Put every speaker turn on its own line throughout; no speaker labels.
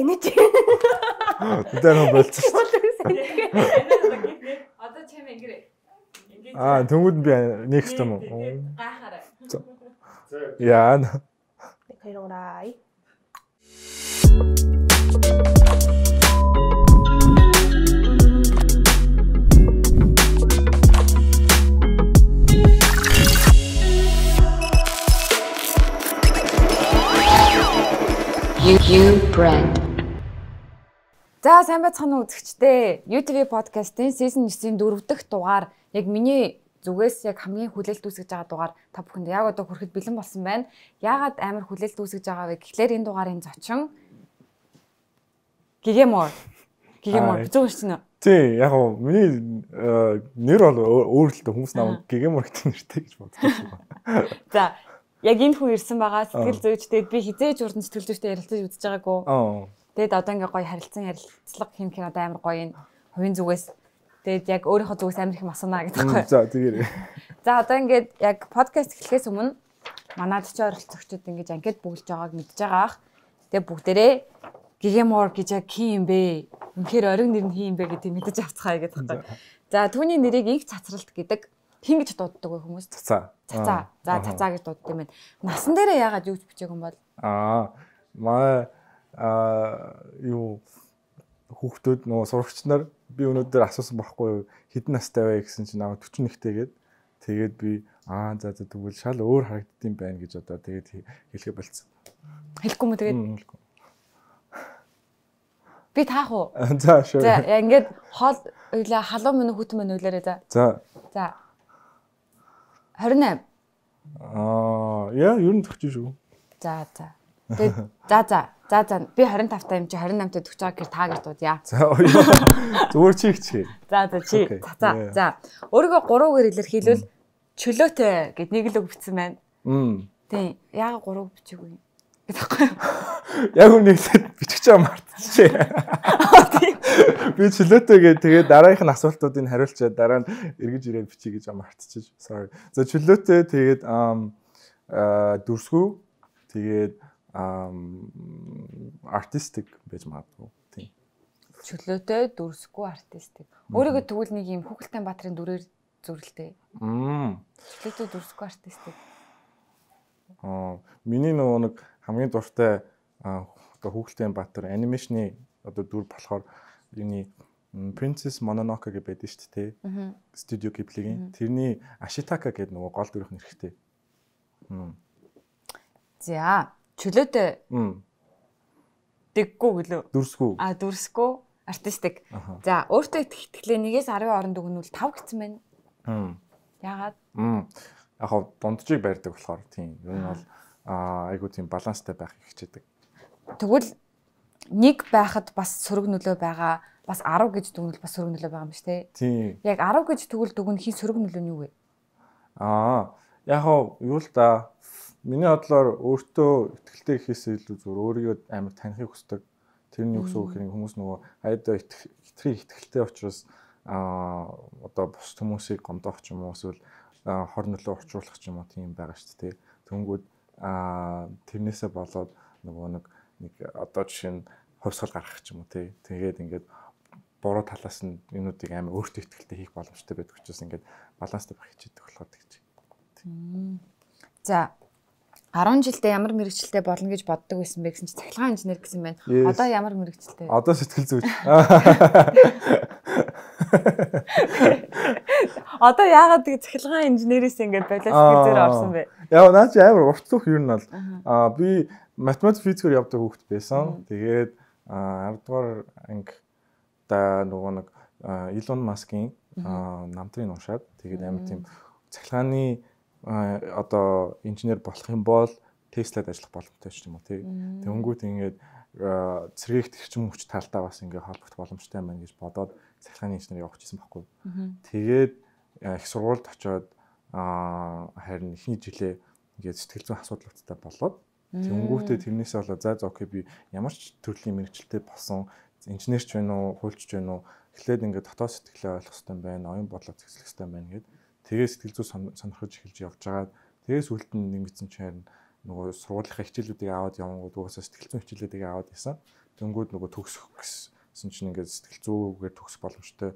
энэ чи.
Тэр нэг болчихсон.
Одоо чам ингэрээ.
Аа тэнгууд би next юм уу?
Гайхаарай.
Яа.
Хоёроо.
You brand.
За сайн байцгаана уу үзэгчдээ. YouTube podcast-ийн season 9-ийн 4 дахь дугаар яг миний зүгээс яг хамгийн хүлээлт үүсгэж байгаа дугаар та бүхэнд яг одоо хүрэхэд бэлэн болсон байна. Яагаад амар хүлээлт үүсгэж байгаа вэ гэхлээр энэ дугаарын зочин Гигэмор. Гигэмор зөв шүү дээ.
Тий, яг гоо миний э, нэр бол өөр л дээ хүмүүс намайг Гигэмор гэдэг нэртэй гэж боддог.
За яг энэ хүн ирсэн байгаа сэтгэл зүйчтэй би хизээж уран сэтгэл зүйчтэй ярилцаж үзэж байгаагүй.
Аа.
Тэгэд одоо ингээ гоё харилцан ярилцлага хийх юм одоо амар гоё юм. Хувийн зүгээс Тэгэд яг өөрийнхөө зүгээс амар их масуунаа гэдэг гоё.
За тэгээрэй.
За одоо ингээд яг подкаст эхлэхээс өмнө манад ч оролцогчдод ингэж анкет бүгэлж байгааг мэдж байгаа ах. Тэгээ бүгдээрээ Гигемор гэж яг хин юм бэ? Үнэхээр ориг нэр нь хин юм бэ гэдгийг мэдэж авцгаая гэдэг байна. За түүний нэрийг инх цацралт гэдэг хин гэж дууддаг вэ хүмүүс?
Цацаа.
Цацаа. За цацаа гэж дууддаг юм байна. Насан дээрээ яагаад юу ч бичээг юм бол?
Аа. Маа аа юу хүүхдүүд нөгөө сурагч нар би өнөөдөр асуусан байхгүй хэдэн настай вэ гэсэн чинь намайг 41-тэйгээд тэгээд би аа за за тэгвэл шал өөр харагддсан байна гэж одоо тэгээд хэлэхэ болцсон.
Хэлэхгүй мө тэгээд би таах уу?
За шүү.
За ингээд хоол уйлаа халуун мөн хүүтэн мөн уйлаарэ за.
За.
За. 28.
Аа, яа, ер нь төгч шүү.
За, за. Тэгээд за за. За за би 25 та юм чи 28 та 40 байгаа гэр та гэж дуудъя.
За зүгээр чи хичээ.
За за чи за за. Өөрийгөө 3 үгээр илэрхийлвэл чөлөөтэй гэд нэг л үг бичсэн байна.
Мм.
Тийм. 3 үг бичээгүй юу?
Яг үнэхээр бичих чам мартчихжээ. Би чөлөөтэй гээ тэгээд дараагийнх нь асуултуудыг хариулчаад дараа нь эргэж ирээд бичиж гэж мартчихж. Sorry. За чөлөөтэй тэгээд аа дүрсгүү тэгээд артистик байж магадгүй. Тийм.
Чөлөөтэй дүрсгүй артистик. Өөрийгөө тэгвэл нэг юм Хүүхэлтэй Баатарын дүрээр зүрлэлтэй.
Мм.
Чөлөөтэй дүрсгүй артистик.
Аа миний нөгөө нэг хамгийн дуртай одоо Хүүхэлтэй Баатар анимашны одоо дүр болохоор юуны Princess Mononoke гэж байдаг шүү дээ. Студио Ghibli-гийн. Тэрний Ashitaka гэдэг нөгөө гол дүрх нэрхтэй.
За, чөлөөтэй. Дэггүй гэлөө.
Дүрсгүй.
А, дүрсгүй артистик. За, өөртөө итгэлээ нэгээс 10 оронд өгнүүл 5 гэсэн байна. Яагаад?
Яг хав дунджийг барьдаг болохоор тийм. Ер нь бол айгуу тийм баланстай байх хичээдэг.
Тэгвэл нэг байхад бас сөрөг нөлөө байгаа бас 10 гэж дүгнэл бас сөрөг нөлөө байгаа юм шүү дээ.
Тийм.
Яг 10 гэж тэгвэл дүгнэх хин сөрөг нөлөө нь юу вэ?
Аа, яг юу л да. Миний бодлоор өөртөө ихтэй гэхээс илүү зүгээр өөрийгөө амар танихыг хүсдэг. Тэр нь юу гэсэн үг хэрэг хүмүүс нөгөө хайдаа итгэхий ихтэй учраас аа одоо бус хүмүүсийг гомдоох ч юм уу эсвэл хор нөлөө орчуулах ч юм уу тийм байгаа шүү дээ. Тэнгүүд аа тэрнээсээ болоод нөгөө нэг нэг одоо жишээ нь хувьсгал гаргах ч юм уу тий. Тэгээд ингээд буруу талаас нь юмнуудыг амар өөртөө ихтэй хийх боломжтой байдаг учраас ингээд баланстай байх хичээдэг болохоор тэгж.
За 10 жилдээ ямар мэрэгчлээ болно гэж боддог байсан бэ гэсэн чи цахилгаан инженер гэсэн байна. Одоо ямар мэрэгчлээ?
Одоо сэтгэл зүйч.
Одоо яагаад тэг цахилгаан инженерээс ингээд балист зэр орсон бэ?
Яг наа чи амар урт цөх юу нь бол аа би математик физикээр явдаг хүүхэд байсан. Тэгээд 10 дугаар анги да нөгөө нэг Илон Маскын намтрыг уншаад тэгээд амар тийм цахилгааны одоо инженер болох юм бол Теслад ажиллах боломжтой ч юм уу тий. Тэнгүүт ингээд цэрэгт гэрчим хүч талдаа бас ингээд холбогдох боломжтой байна гэж бодоод цахилгааны инженер явах гэсэн байхгүй. Тэгээд их сургуульд очиод харин эхний жилээ ингээд сэтгэл зүйн асуудалтай болоод Тэнгүүтээ тэрнээсээ болоод за за окей би ямар ч төрлийн мэрэгчлээ болсон инженерч байна уу, хуульч байна уу эхлээд ингээд дотоод сэтгэлээ ойлгох хэрэгтэй байна, оюун бодлоо зэкслэх хэрэгтэй байна гэд тэгээ сэтгэл зүй сонирхож эхэлж явж байгаа. Тэгээс үлд нь нэмэгдсэн чинь нөгөө сургуулийнхаа хичээлүүдийг аваад явангууд угаасаа сэтгэл зүйн хичээлүүдийг аваад исэн. Дөнгүүд нөгөө төгсөх гэсэн чинь ингээд сэтгэл зүйгээр төгсөх боломжтой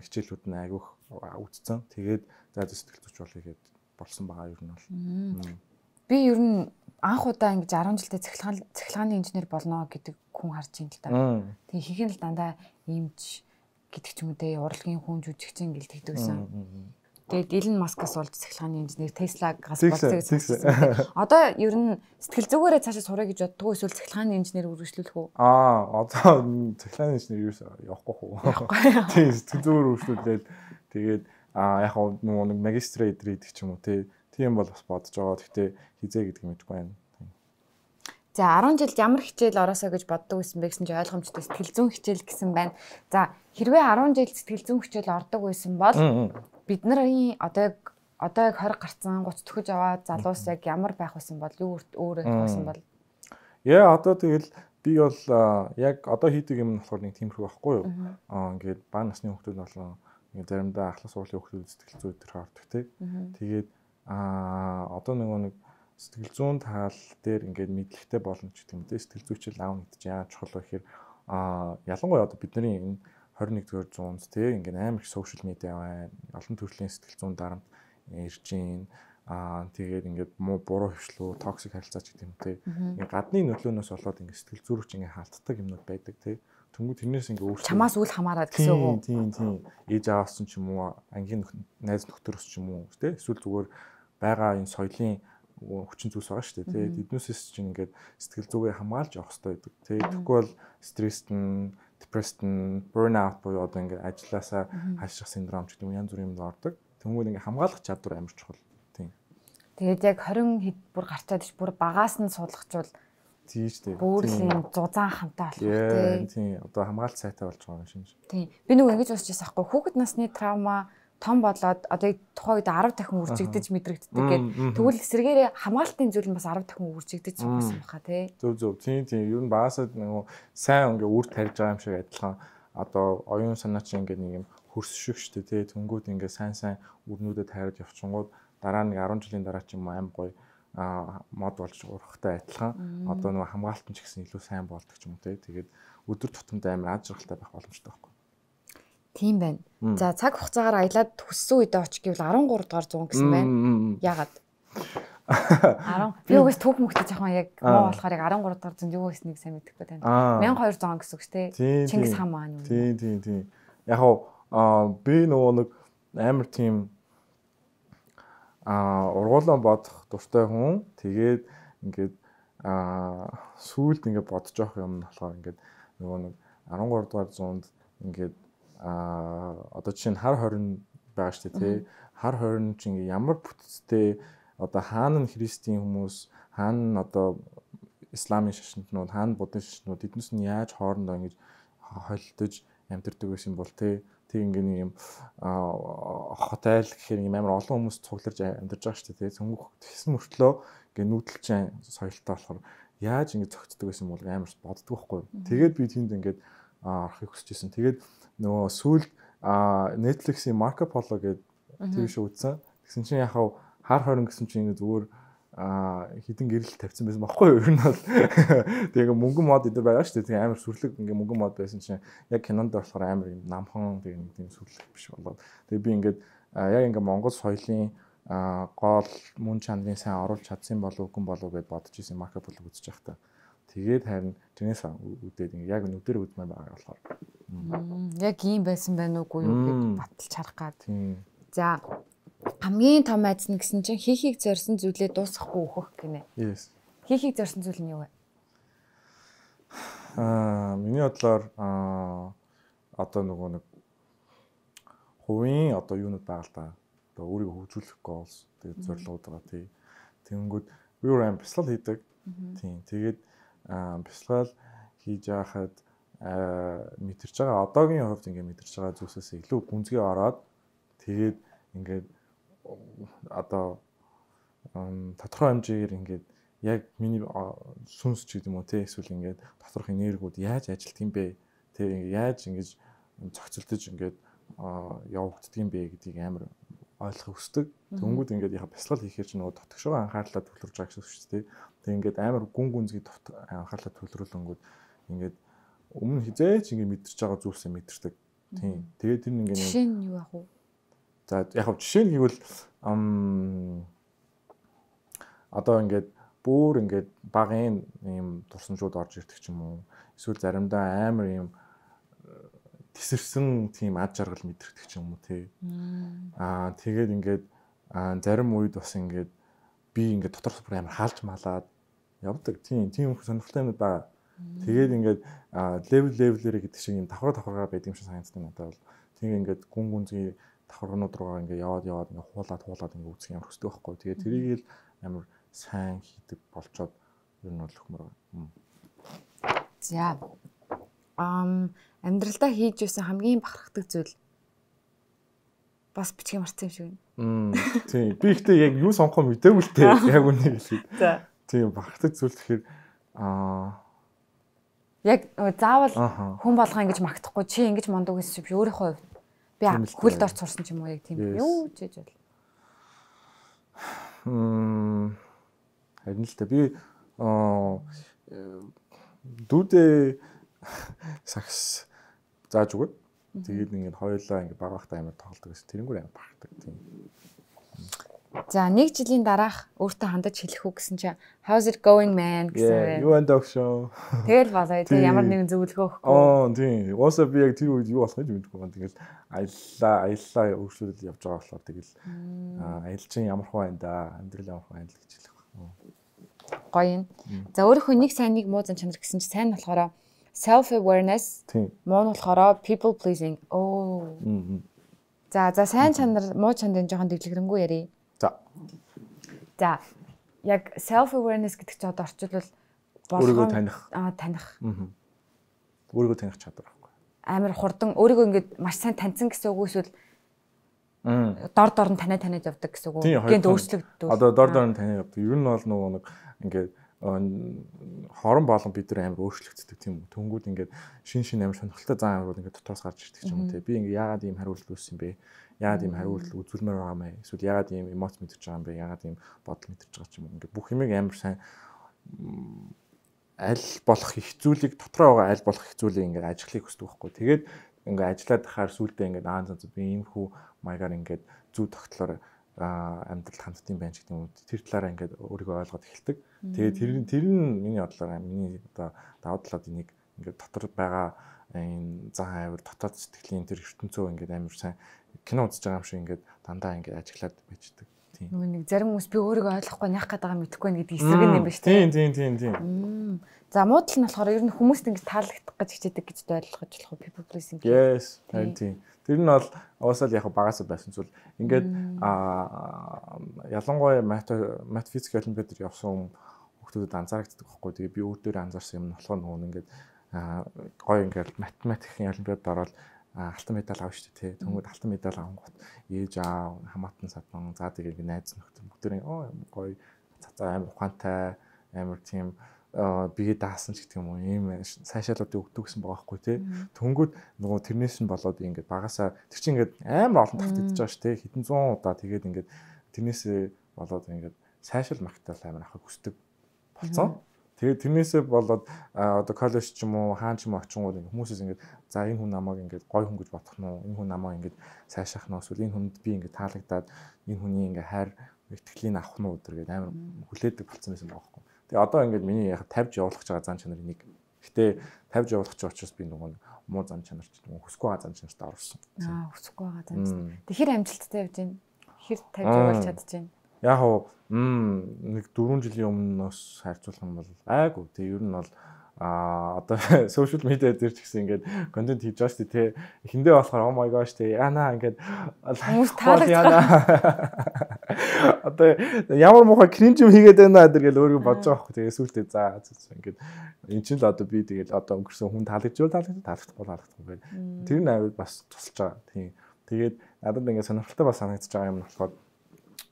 хичээлүүд нь айгүйх үтцэн. Тэгээд за сэтгэл зүйч болъё гэд болсон байгаа нь бол.
Би ер нь анх удаа ингэж 10 жилдээ цахилгаан цахилгааны инженер болно гэдэг хүн харж ин л да. Тэгээ хийх нь л дандаа иймч гэдэг ч юм уу те урлагийн хүн жүжигчин гэл тэгдэгсэн. Тэгээд Илон Маскаас болж цахилгааны инженер Теслаг-аас болцсон гэсэн. Одоо ер нь сэтгэл зүгээрээ цаашаа сурах гэж боддгоо эсвэл цахилгааны инженер үргэлжлүүлэх үү?
Аа, одоо цахилгааны инженер юу явахгүй хөө. Тийм сэтгэл зүгээр үргэлжлүүлээд тэгээд аа яг нөгөө нэг магистрейт гэдэг ч юм уу тийм бол бас бодож байгаа. Гэхдээ хизээ гэдэг юм мэдгүй байна.
За 10 жилд ямар хичээл ороосоо гэж боддог байсан бэ гэсэн чи ойлгомжтой сэтгэл зүйн хичээл гэсэн байна. За хэрвээ 10 жилд сэтгэл зүйн хичээл ордог байсан бол бид нарын одоо яг одоо яг 20 гарцсан 30 төхөж аваад залуус яг ямар байх байсан бол юу өөр байх байсан бол
Яа одоо тэгэл би бол яг одоо хийдэг юм нь болохоор нэг тиймэрхүү байхгүй юу? Аа ингээд баа насны хүмүүс болон ингээд заримдаа ахлах сургуулийн хүмүүс сэтгэл зүй төр хардаг тий. Тэгээд аа одоо нөгөө нэг сэтгэл зүйн тал дээр ингээд мэдлэгтэй болно ч гэдэг юм дээ. Сэтгэл зүйчил аав нэгдэж яаж чухал вэ гэхээр аа ялангуяа одоо бидний энэ 21-р зуунд тий ингээд амар их сошиал медиа байна. Олон төрлийн сэтгэл зүйн дарамт ирж гин аа тэгээд ингээд муу буруу хвшлүү токсик харилцаа ч гэдэг юм тий. Ингээд гадны нөлөөнөөс болоод ингээд сэтгэл зүрхч ингээд халтдаг юмнууд байдаг тий. Тэнгүү тэрнээс ингээ өөрчлөлт
чамаас үл хамааран гэсэн үг.
Тийм тийм. Ээж аваас ч юм уу, ангийн найз нөхдөөрс ч юм уу, тий? Эсвэл зүгээр байгаа энэ соёлын хүчин зүйлс байгаа шүү дээ тий. Эднээсээс чинь ингээд сэтгэл зүгээ хамгаалж явах хэрэгтэй байдаг тий. Тэгэхгүй бол стресст нь, нь, burnout буюу одоо ингээд ажилласаа хаших синдром ч гэдэг юм янз бүрийн юм ордог. Тэнгүүд ингээд хамгаалах чадвар амар чухал. Тийм.
Тэгээд яг 20 хэд бүр гарчаад ич бүр багаас нь судлахчвал
Тийм шүү дээ.
Бүр л юм зузаан хамтаа болох
тийм. Тийм. Одоо хамгаалт сайтай болж байгаа юм шинж.
Тийм. Би нөгөө ингэж бодчихсан байхгүй хүүхэд насны травма том болоод одоо тухайн үед 10 дахин үржигдэж мэдрэгддэг гэдэг. Тэгвэл эсэргээрээ хамгаалтын зүйл нь бас 10 дахин үржигдэж байгаа юм баха тий.
Зөв зөв. Тийм тийм. Ер нь багасаа нөгөө сайн ингээ үр тарьж байгаа юм шиг адилхан одоо оюун санаа чинь ингээ нэг юм хөрсшиг штэ тий. Тэнгүүд ингээ сайн сайн үрнүүдэд тайраад явчихгууд дараа нэг 10 жилийн дараа ч юм аим гоё а мод болж урахтай адилхан одоо нөгөө хамгаалтан ч гэсэн илүү сайн болдог ч юм тий. Тэгээд өдөр тутамд амар аж аргалтай байх боломжтой байхгүй.
Тийм байна. За цаг хугацаагаар аялаад төссөн үедээ очих гэвэл 13 дугаар 100 гэсэн байна. Яагаад? 10 би угс төв мөхтэй жоохон яг муу болохоор яг 13 дугаар зэнд юу гэснийг сайн мэдэхгүй байна. 1200 гэсэн үг шүү дээ. Чингис хаан маань юу?
Тийм тийм тийм. Яг аа би нөгөө нэг амар тийм аа ургуулan бодох дуртай хүн. Тэгээд ингээд аа сүүлд ингээд бодож явах юм болохоор ингээд нөгөө нэг 13 дугаар зуунд ингээд а одоо жишээ нь хар хорин байгаа шүү дээ тий. Хар хорин ч ингээ ямар бүтцтэй одоо хаана нь христийн хүмүүс, хаана нь одоо исламын шашинтнууд, хаана буддын шашинтнууд эднээс нь яаж хоорондоо ингэж холилдож амьдэрдэг байсан бол тий. Тэг ингээ нэг юм хотел гэхээр юм амар олон хүмүүс цугларч амьдарч байгаа шүү дээ тий. Цөмөх тэгсэн мөртлөө ингээ нүүдэлчин соёлтой болохоор яаж ингэ зөгцдөг байсан бол амар боддог байхгүй. Тэгээд би тэнд ингээд арахыг хүсэж исэн. Тэгээд нөгөө сүүл Netflix-ийн Marco Polo гэдэг тийм шүү үзсэн. Тэгсэн чинь яхав хар хорин гэсэн чинь ингэ зүгээр а хідэн гэрэл тавьсан байсан баггүй юу? Ер нь бол тэгээ мөнгөн мод эдэр байгаа шүү дээ. Тэгээ амар сүрлэг ингээ мөнгөн мод байсан чинь яг кинонд болохоор амар юм намхан тэгээ нэг тийм сүрлэг биш болоод. Тэгээ би ингээд яг ингээ Монгол соёлын гол мөн чанарын сайн оруулж чадсан болов үгүй болов гэд бодож исэн Марко Поло үзэж байхдаа. Тэгээд харин тэрнээс үдээд ингээ яг нүдээр үзмээр байгаа болохоор.
Яг ийм байсан байна уугүй юу гэж баталж харах гад. За хамгийн том айдас нь гэсэн чинь хийхийг зорьсон зүйлээ дуусгахгүй өөхөх гинэ.
Yes.
Хийхийг зорьсон зүйл нь юу вэ?
Аа, миний бодлоор аа одоо нөгөө нэг хувийн одоо юунууд байгаа л да. Одоо өөрийгөө хөгжүүлэх goals тэгээд зорилгууд байгаа тий. Тэнгүүд өөр аим бясалгал хийдэг. Тийм. Тэгээд бясалгал хийж яхад мэдэрч байгаа одоогийн хувьд ингээд мэдэрч байгаа зүйлсээс илүү гүнзгий ороод тэгээд ингээд одоо тодорхой хэмжээгээр ингээд яг миний сүнс ч гэдэг юм уу те эсвэл ингээд доторх энергиуд яаж ажилтг юм бэ те яаж ингэж зохицолтож ингээд явагддаг юм бэ гэдгийг амар ойлгохыг хүсдэг. Тэнгүүд ингээд яха бясалгал хийхээр чи нөгөө дотгошоо анхаарлаа төвлөрж байгаа гэсэн үг шүү дээ. Тэг ингээд амар гүн гүнзгий анхаарлаа төвлөрүүлэнгүүд ингээд өмнө хизээч ингээд мэдэрч байгаа зүйлсээ мэдэрдэг. Тийм. Тэгээд тэр ингээд
Жишээ нь юу ах вэ?
За яг хав жишээ нь гэвэл ам одоо ингээд бүр ингээд багын ийм турсамжууд орж ирдэг ч юм уу. Эсвэл заримдаа амар ийм тесэрсэн тийм ад жаргал мэдрэгдэг ч юм уу тий. Аа тэгээд ингээд зарим үед бас ингээд би ингээд дотор бүр амар хаалж малаад явдаг. Тийм тийм сонирхолтой юм байна. Тэгээд ингээд левел левелэрэ гэдэг шиг юм давхар давхаргаа байдаг юм шиг санагддаг надад бол. Тэгээ ингээд гүн гүнзгий давхарнууд руугаа ингээд яваад яваад ингээд хуулаад хуулаад ингээд үүсгэх юм хөстэй байхгүй. Тэгээд тэрийг л амар сайн хийдэг болчоод ер нь бол өхмөр байна.
За. Ам амьдралдаа хийж байсан хамгийн бахархдаг зүйл бас бичгээ марцсан юм шиг байна.
Тийм би ихтэй яг юу сонгох мэдээгүй л дээ яг үнэ хэлээд.
За.
Тийм бахархдаг зүйл гэхээр аа
Яг заавал хүн болгоо ингэж магтахгүй чи ингэж мондуу гэсэн чи өөрийнхөө хувьд би хөлд орч сурсан ч юм уу яг тийм юу ч гэж бол.
Мм харин л та би аа дүүдээ сакс зааж өгöd. Тэгээд ингээд хоёулаа ингээд баг багтаа амар тоглолдог гэсэн. Тэрнгүүр амар багтдаг тийм.
За нэг жилийн дараах өөртөө хандаж хэлэх үү гэсэн чи how's it going man гэсэн.
you and dog show.
Тэгэл болоо
Тийм.
ямар нэгэн зөвлөгөө өгөхгүй.
Аа тийм. Уусаа би яг тэр үед юу болох гэж мэдэхгүй байна. Тэгэл аяллаа, аяллаа өөрчлөлт явж байгаа болохоор тэгэл аялчин ямар хөө байна да. Амьдрал ямар хөө байна л гэж хэлэх байна.
Гоё юм. За өөрийнхөө нэг сайн нэг муу зан чанар гэсэн чи сайн нь болохоор self awareness,
Тийм.
муу нь болохоор people pleasing. Оо. За за сайн чанар муу чанарын жоохон дэвлэгрэнгүй ярий.
За.
Яг self awareness гэдэг чи одоо орчуулбал
Өөрийгөө таних.
аа таних
Аа. Өөрийгөө таних чадвар байхгүй.
амар хурдан өөрийгөө ингээд маш сайн таньсан гэсэн үг эсвэл дор дор нь танаа таниад явдаг гэсэн үг. Гэнт
хоёр
өөрчлөгддөг.
Одоо дор дор нь таны явдаг. Ер нь бол нөгөө нэг ингээд хорон болон бид нар амар өөрчлөгддөг тийм үү. Тэнгүүд ингээд шин шин амар сонирхолтой зан амрууд ингээд дотроос гарч ирдэг ч юм уу те. Би ингээд яагаад ийм хариулт үүссэн бэ? Яагаад ийм хариулт үзүүлмээр байгаа юм бэ? Эсвэл яагаад ийм эмоц мэдэрч байгаа юм бэ? Яагаад ийм бодол мэдэрч байгаа ч юм уу. Ингээд бүх юмыг амар сайн аль болох их зүйлийг дотроо байгаа аль болох их зүйлийг ингээд ажиглахыг хүсдэг байхгүй. Тэгээд ингээд ажиллаад тахаар сүулдэ ингээд аа за би ийм хүү маягаар ингээд зүү тогтлоор амьдралд ханддсан байна гэдэг юм. Тэр талаараа ингээд өөрийгөө ойлгоод эхэлдэг. Тэгээд тэр нь тэр нь миний бодлоор миний одоо давуу талууд энийг ингээд дотор байгаа энэ зан авир дотоод сэтгэлийн тэр ертөнцөө ингээд амар сайн кино үзэж байгаа юм шиг ингээд дандаа ингээд ажиглаад байждаг. Тийм.
Нөгөө нэг зарим хүмүүс би өөрийгөө ойлгохгүй яах гээд байгаа мэдэхгүй байна гэдэг эсрэг юм байна шүү дээ.
Тийм тийм тийм тийм.
За муу тал нь болохоор ер нь хүмүүст ингэж таалагдах гэж хичээдэг гэж ойлгож болох people pleasing.
Yes,
Тийм.
Тэр нь бол уусаа л яг багасаа байсан зүйл. Ингээд аа ялангуяа мат мат физик олимпиад дээр явсан хүмүүсд анзаарэгддэг байхгүй. Тэгээ би өөр дээр анзаарсан юм нь болохоор нөгөө нэг ингээд гоё ингээд математикийн олимпиад ороод а, алтан медаль авах шүү дээ. Тэнгүүд алтан медаль авангууд ээж аа хамаатан садан за тэгээ ингээд найз нөхдөд бүгдээ оо гоё цацаа амар ухаантай амар тийм аа, бигээ даасан ч гэдэг юм уу ийм сайшаалуудыг өгдөг гэсэн байгаа байхгүй тий. Тэнгүүд нөгөө тэрнээс нь болоод ингээд багасаа тэр чинь ингээд амар олон тавт идчихэж байгаа шүү тий. Хэдэн зуун удаа тэгээд ингээд тэрнээсээ болоод ингээд сайшаал магтаал амар авахыг хүсдэг болцсон. Тэгээд тэрнээсээ болоод одоо коллеж ч юм уу хаан ч юм уу очингууд ингээд хүмүүсээс ингээд за энэ хүн намайг ингээд гой хүн гэж бодох нь уу энэ хүн намайг ингээд сайшаах нь эсвэл энэ хүнд би ингээд таалагдаад энэ хүний ингээд хайр ихтгэлийг авах нь уу гэдэг амар хүлээдэг болцсон байсан байгаа байхгүй. Тэгээ одоо ингээд миний яг тавьж явуулах байгаа зан чанарын нэг. Гэтэ тавьж явуулах гэж учраас би нөгөө муу зан чанар ч юм уу хүсгүй байгаа зан чанарт орсон.
Аа хүсэхгүй байгаа зам. Тэгэхээр амжилттай явж байна. Хэр тавьж явуулж чадчихэв.
Яг уу нэг 4 жилийн өмнөөс харьцуулах юм бол айгу тэг ер нь бол а одоо сошиал медиа дээр ч гэсэн ингээд контент хийж байгаа шүү дээ те эхэндээ болохоор oh my gosh те яна ингээд
Хүмүүс таалагдах.
одоо ямар муухай кринж юм хийгээд байна гэдэг л өөрийгөө бодож байгаа байхгүй тэгээ сүултээ за ингээд эн чинь л одоо би тэгэл одоо өнгөрсөн хүн таалагдж таалагдж таалагдахгүй таалагдахгүй байна. Тэр нь авид бас тусалж байгаа тийм. Тэгээд надад ингээд сонирхолтой бас санагдаж байгаа юм болохоор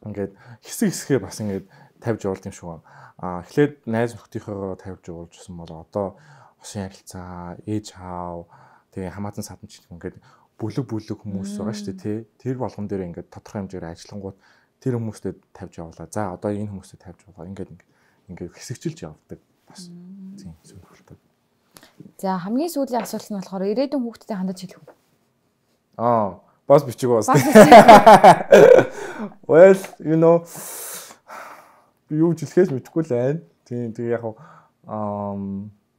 ингээд хэсэг хэсгээ бас ингээд тавьж явуулт юм шиг байна. А эхлээд найз нөхдийнхөөгөө тавьж явуулжсэн бол одоо усын ярилцаа, ээж аав, тэгээ хамаатан садан ч гэх ингээд бүлэг бүлэг хүмүүс байгаа шүү дээ тий. Тэр болгон дээр ингээд тодорхой хэмжээгээр ажиллангууд тэр хүмүүстэй тавьж явуулаа. За одоо энэ хүмүүстэй тавьж явуулаа. Ингээд ингээд хэсэгчилж явдаг бас. Тийм сонирхолтой.
За хамгийн сүүлийн асуулт нь болохоор ирээдүйн хүүхдэд хандаж хэлэх үү?
Аа, бас бичиг бас. Well, you know юу ч хэлэхээс мэдэхгүй л байна. Тийм тэгээ яг аа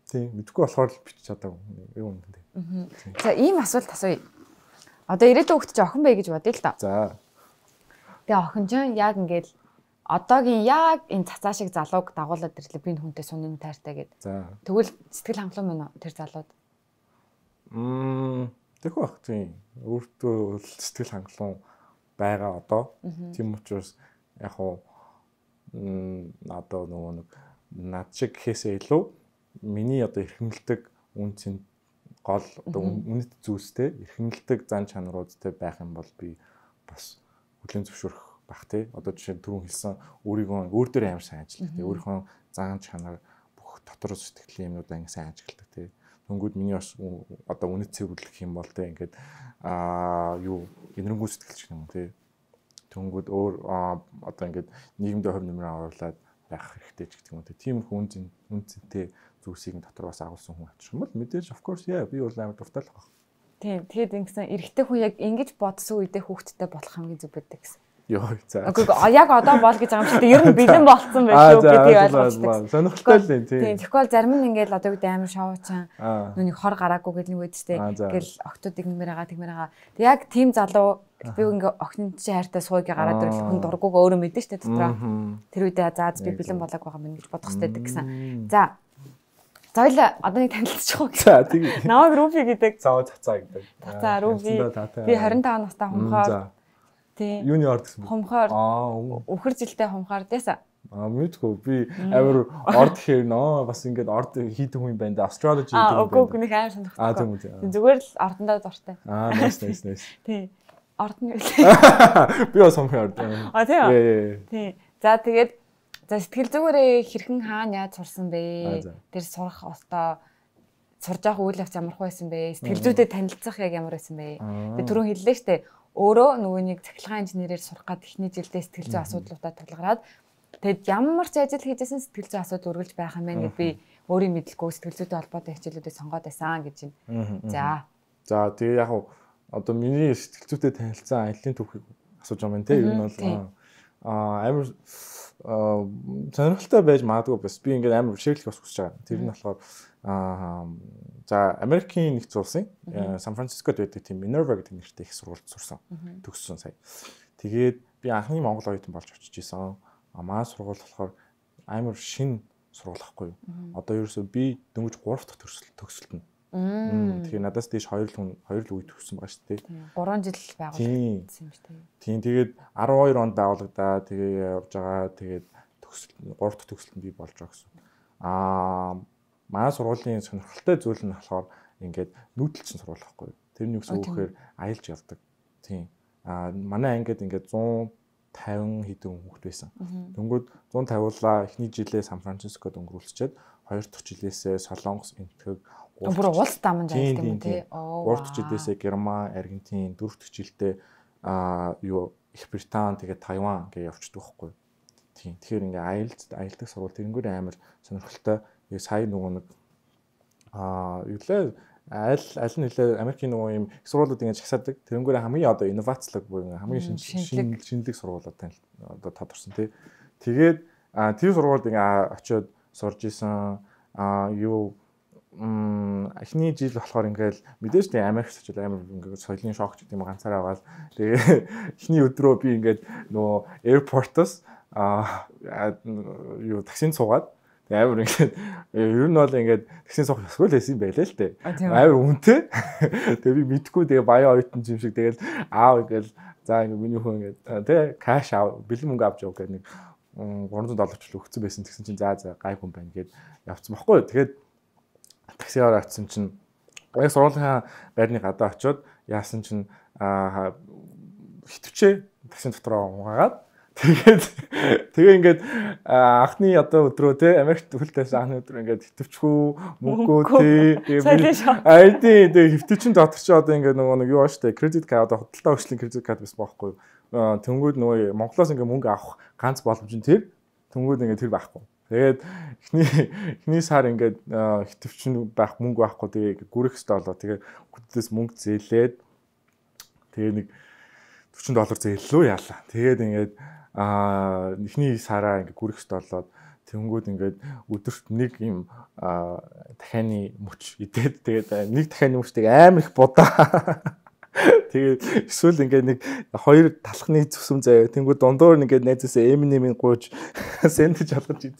тийм мэдэхгүй болохоор л бичиж чадаагүй. Юу юм бэ?
За ийм асуулт асууя. Одоо ирээдүйн чи охин бай гэж бодъё л да.
За.
Тэгээ охин чинь яг ингээд одоогийн яг энэ цацаа шиг залууг дагуулад ирлээ би энэ хүнтэй сунын тайртай гэд.
За.
Тэгвэл сэтгэл хангалуун мөн үү тэр залууд?
Мм тэгэхгүй бах тийм. Өөртөө сэтгэл хангалуун байгаа одоо. Тийм учраас яг хуу одоо нөгөө нэг над шиг гэхээсээ илүү миний одоо эрхэмлдэг үнцэн гол одоо үнэт зүйлстэй эрхэмлдэг зан чанаруудтай байх юм бол би бас хүлэн зөвшөөрөх бах тий. Одоо жишээ нь түрүүн хэлсэн өөрийгөө өөр дээр амар сайн ажиллах тий. Өөрийнхөө зан чанар бүх дотор сэтгэлийн юмнуудаа ингэ сайн ажигладаг тий. Дөнгөд миний бас одоо үнэт цэвэрлэх юм бол тий ингээд аа юу генернгүү сэтгэлч юм тий. Дөнгөд өөр одоо ингээд нийгэмдээ хувь нэмрээ оруулаад байх хэрэгтэй ч гэдэг юм тий. Тийм хүн зэн үнцэнтэй зүйлсийг дотор бас агуулсан хүн авчих юм бол мэдээж of course яа би бол амар дуртай л баг.
Тийм. Тэгээд ингэсэн эрэгтэй хүн яг ингэж бодсон үедээ хүүхдтэй болох хамгийн зүг байдаг гэсэн.
Йоо за.
Үгүй яг одоо бол гэж байгаа юм шиг ер нь бэлэн болцсон байх шүү гэдгийг ойлгочихдаг.
Сонирхолтой л юм тийм.
Тийм. Тэгэхгүй зарим нь ингээд одоо гэдэг амар шоуучан нүг хор гараагүй гэдэг нэг үедтэй. Ингээл октодыг нэмэр байгаа тэгмэр байгаа. Тэг яг тийм залуу би ингээ охин чи хайртай суугийг гараад ирэл хүн дургуугаа өөрөө мэдэн штэ дотроо. Тэр үедээ заа би бэлэн болоог байгаа мэн гэж бодох хэрэгтэй гэсэн. За Zoйл одоо нэг танилцчих уу гэсэн.
За тийм.
Намайг Руби гэдэг.
Цаа цацаа гэдэг.
За Руби. Би 25 настай хумхаар тий.
Юуны орд гэсэн бэ?
Хумхаар.
Аа,
Өхөр жилдээ хумхаар дэсэ.
Аа, мэдгүй. Би амар орд гэхээр нөө бас ингээд орд хийдэг хүн байна да. Astrology гэдэг.
Аа, үгүй үгүй нэг амар сонирхдаг.
Аа, тийм үү.
Зүгээр л ордондоо дуртай.
Аа, nice nice nice.
Тий. Орд нь
Би бас хумхаар орд.
Аа, тий. Тий. За тэгээд За сэтгэл зүгээрээ хэрхэн хаана яаж сурсан бэ? Тэр сурах остоо сурж явах үйл явц ямар байсан бэ? Сэтгэл зүйтэй танилцах яг ямар байсан бэ? Тэгээ түрүүн хэллээ штэ өөрөө нөгөө нэг цахилгаан инженерээр сурах гад техник жилдээ сэтгэл зүй асуудлуудаа тулгараад тэгэд ямар ч ажил хийжсэн сэтгэл зүй асуудал үргэлж байх юм байна гэд би өөрийн мэдлгүй сэтгэл зүйтэй холбоотой хичээлүүдийг сонгоод байсан гэж байна. За.
За тэгээ яг одоо миний сэтгэл зүйтэй танилцсан аяллаа түүхийг асууж байгаа юм те. Ер нь бол аа амар сонирхолтой байж магадгүй бас би ингээд амар бишэрлэх бас хүсэж байгаа. Тэр нь болохоор аа за Америкийн нэгдсэн улсын Сан Францискод байдаг тийм Minerva гэдэг нэртэй их сургуульд сурсан. Төгссөн сая. Тэгээд би анхны Монгол оюутан болж очиж исэн. А маа сургууль болохоор амар шин сургууль ахгүй юу. Одоо ерөөсөө би дөнгөж 3 дахь төгсөл төгсөлтөн Тэгэхээр надаас дээш хоёр л хүн хоёр л үе төгссөн байгаа шүү дээ.
3 жил байгуулагдсан юм шүү дээ.
Тийм тэгээд 12 онд байгуулагдаа тэгээ явж байгаа тэгээд төгсөл 3 дахь төгсөлтөнд би болж байгаа гэсэн. Аа манай сургуулийн сонирхолтой зүйл нь болохоор ингээд нүүдэлчин сургууль байхгүй юу. Тэрний үгс үгээр аялж явдаг. Тийм. Аа манай ангид ингээд 150 хэдэн хүүхэд байсан. Дөнгөд 150-уулаа эхний жилээ Сан Францискод өнгөрүүлчихэд хоёр дахь жилээсээ Солонгос, Энтхэг,
Бүр улс дамж ажилладаг юм тий.
Гурав дахь жилдээсээ Герман, Аргентин, дөрөв дахь жилдээ аа юу Их Британь тэгээд Тайван гэж явчихдаг байхгүй. Тийм. Тэгэхээр ингээ аялд аялдаг сургууль тэрнгүүр амар сонирхолтой. Тэгээ сая нөгөө нэг аа юу лээ аль аль нь нэлээ Америкийн нөгөө юм их сургуулиуд ингэ жагсаадаг. Тэрнгүүр хамгийн одоо инновацлог буюу хамгийн шинжлэх шинжлэх сургуулиуд тань одоо тодорсон тий. Тэгээд тэр сургуульд ингэ очиод сурж исэн аа юу эхний жил болохоор ингээл мэдээж тийм Америк очил амар ингээд соёлын шок гэдэг юм ганцаараа аваад тэгээ эхний өдрөө би ингээд нөгөө аэропортоос а юу таксинд суугаад тэгээ амар ингээд ер нь бол ингээд таксинд суух ёсгүй л байсан юм байлаа л дээ. Амар үнэтэй. Тэгээ би мэдгүй тэгээ баяа оюутан юм шиг тэгэл аав ингээл за ингээд миний хүн ингээд тэгээ кэш аав бэлэн мөнгө авч явах гэдэг нэг 300 доллар ч л өгсөн байсан тэгсэн чинь за за гай хүн байна гэд явцсан баггүй тэгээд таксигаар очисон чинь яг сургуулийн байрны гадаа очиод яасан чинь хитвчээ таксин дотроо угаагаад Тэгээд тэгээ ингээд анхны одоо өдрөө те Америкт хүлтээс анхны өдөр ингээд хитвчгүй мөнгөө те айди тэгээ хөвтөчин дотор чи одоо ингээд нөгөө нэг юу ба штэ кредит карт одоо худалдаа өгчлийн кредит карт биш байхгүй тэнгүүд нөгөө Монголоос ингээд мөнгө авах ганц боломж нь тэр тэнгүүд ингээд тэр байхгүй Тэгээд эхний эхний сар ингээд хитвчин байх мөнгө байхгүй тэгээ гүрэх хэвээр болоо. Тэгээ гүдээс мөнгө зээлээд тэгээ нэг 40 доллар зээллөө яалаа. Тэгээд ингээд аа эхний сараа ингээд гүрэх болоод тэнгүүд ингээд өдөрт нэг юм дахианы мөч идээд тэгээд нэг дахианы мөчтэйг амар их будаа Тэгээд эсвэл ингээд нэг хоёр талхны зүсэм заяа. Тэнгүү дундуур ингээд найзаасаа Eminem-ийн гууж сэндэж алгаж дээ.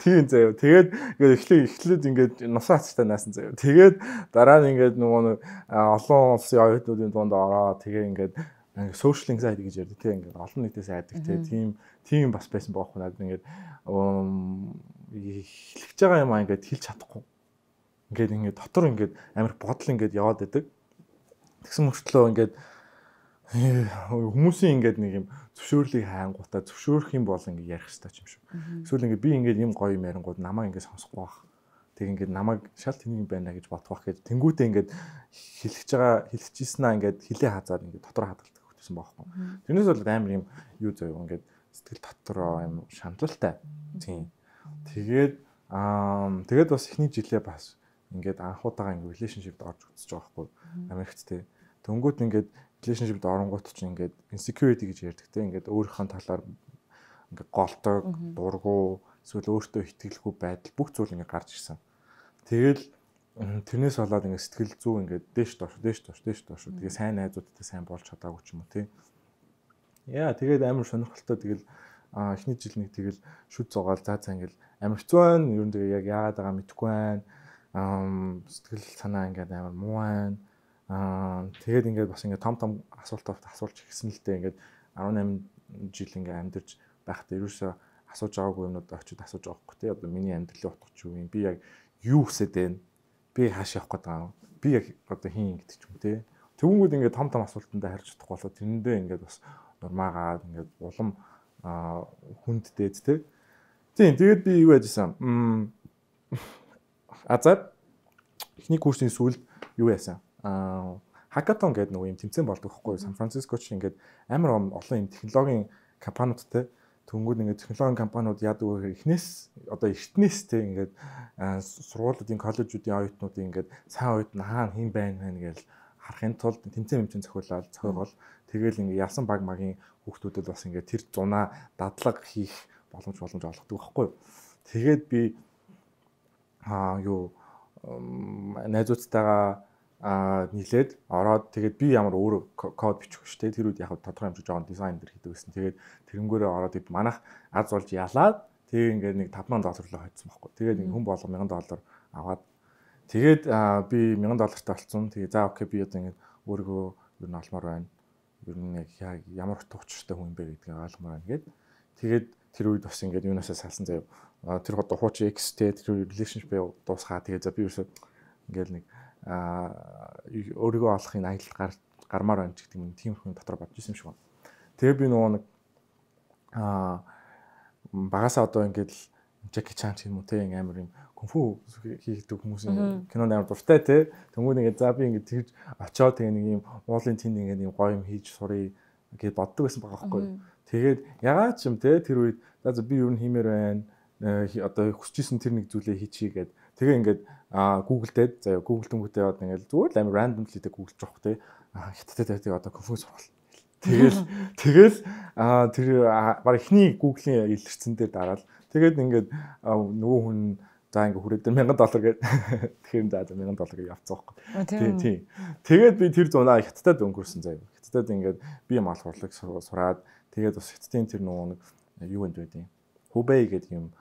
Тийм заяа. Тэгээд ингээд эхлээ эхлээд ингээд нусаа хацтай наасан заяа. Тэгээд дараа нь ингээд нөгөө олон улсын оюутнуудын дунд ороо тэгээ ингээд ингээд social anxiety гэж ярьдаг тийм ингээд олон нийтээс айдаг тийм тийм бас байсан баахгүй надад ингээд эхлэж байгаа юм аа ингээд хэлж чадахгүй. Ингээд ингээд дотор ингээд амар бодол ингээд яваад байдаг Тэгсэн мөртлөө ингээд хүмүүсийн ингээд нэг юм зөвшөөрлийг хайнгуудаа зөвшөөрөх юм бол ингээд ярих хэрэгтэй юм шүү. Эсвэл ингээд би ингээд юм гоё юм ярингууд намаа ингээд сонсохгүй байх. Тэг ингээд намайг шал тэнийг байна гэж бодох байх гэж тэнгуүтээ ингээд хэлчихэж байгаа хэлчихсэн аа ингээд хилээ хазаад ингээд дотор хадгалдаг хөтсөн байхгүй. Тэрнээс бол амар юм юу заяа ингээд сэтгэл дотор юм шаналлтай. Тийм. Тэгээд аа тэгээд бас эхний жилээ бас ингээд анхудаага ингээд relationship-д орж үзэж байгаа байхгүй. Америкт те. Дөнгөт ингээд relationship-д оронгууд чинь ингээд insecurity гэж ярьдаг те. Ингээд өөрийнхөө талаар ингээд голдог, дургу, эсвэл өөртөө итгэлгүй байдал бүх зүйл ингээд гарч ирсэн. Тэгэл тэрнээс болоод ингээд сэтгэл зүй ингээд дээш доош, дээш доош, дээш доош. Тэгээ сайн найзуудтай сайн болж чадаагүй ч юм уу те. Яа, тэгээд амар сонирхолтой тэгэл эхний жил нэг тэгэл шүд зугаал заа цаа ингээл амар хэцүү байна. Ер нь тэгээ яг яагаад байгаа мэдэхгүй байна. Сэтгэл санаа ингээд амар муу байна тэгээд ингээд бас ингээд том том асуултууд асуулж ирсэн л дээ ингээд 18 жил ингээд амьдарч байхдаа ерөөсөө асууж байгаагүй юмнууд очиод асууж байгаа хгүй тий одоо миний амьдралын утга юу юм би яг юу хүсэж байна би хааш явах гээд байгаа. Би яг одоо хийн гэдэг ч юм тий тэгвэл ингээд том том асуултанд харж чадахгүй болоо. Тэрэндээ ингээд бас нурмаагаад ингээд улам хүнд дээд тий тийм тэгээд би юу яжсан азар эхний курсын сүүлд юу яасан? Аа хакатон гэдэг нэг юм тэмцээн болдог хгүй Сан Франциско ч ингээд амар олон юм технологийн компаниудтай Тэнгүүд ингээд технологийн компаниуд яадаг вэ гэхээр эхнээс одоо эртнээс те ингээд сургуулиудын коллежуудын оюутнуудын ингээд сайн оюутан хаана хэн байна вэ гэж харахын тулд тэмцээн мэмчэн зохиолол зохиогол тэгэл ингээд ялсан баг магийн хүүхдүүдэд бас ингээд тэр зунаа дадлаг хийх боломж боломж олгодог байхгүй. Тэгээд би аа юу найзуудтайгаа а нийлээд ороод тэгээд би ямар өөр код бичих шүү дээ. Тэр үед яг тодорхой хэмжээ жоон дизайн дээр хийдэг гэсэн. Тэгээд тэрнгээрээ ороод ид манах аз болж ялаад тэгээ ингээд нэг 5000 доллар лөө хоцсон байхгүй. Тэгээд хүн болго 1000 доллар аваад тэгээд би 1000 доллартай болсон. Тэгээ за окей би одоо ингээд өөрийгөө ер нь олмоор байна. Ер нь яг ямар утга учиртай хүн бэ гэдгийг ойлгомоор байна гэд. Тэгээд тэр үед бас ингээд юунасаа салсан заяа. Тэр одоо хуучин X тэ тэр relationship дуусгаа тэгээ за би ерөөсөө ингээд нэг өөрийгөө олохын аялалд гар гармаар байна гэдэг юм тийм хүн дотор бодож исэн юм шиг байна. Тэгээ би нөгөө нэг а багасаа одоо ингээд Жаки Чан ч юм уу те амар юм кунфу хийдэг хүмүүсийн кинонд амар дуртай те тэнгуү нэгээ за би ингээд тэр очоод тэгээ нэг юм уулын тэнд ингээд юм гоё юм хийж сурыг гэж боддог байсан байгаа байхгүй. Тэгээд ягаад ч юм те тэр үед за би юу н хиймээр байна одоо хүсчихсэн тэр нэг зүйлээ хийчихье гэд тэгээ ингээд Google дээр заяа Google тэнгүүтээ одоо ингээд зүгээр л амар randomly тэг Google жоох те хятадтай байдаг одоо конфуз сургал. Тэгэл тэгэл тэр баг эхний Google-ийн илэрсэн дээр дараал тэгээд ингээд нөгөө хүн за ингээ хүрээд 1000 доллар гээд тэгэхээр за 1000 доллар гэж явцсан байхгүй. Тийм тийм. Тэгээд би тэр зунаа хятадд өнгөрсөн заяа. Хятадд ингээд би юм алх урлаг сураад тэгээд бас хятадын тэр нөгөө нэг юу гэдэг юм. Хубэй гэдэг юм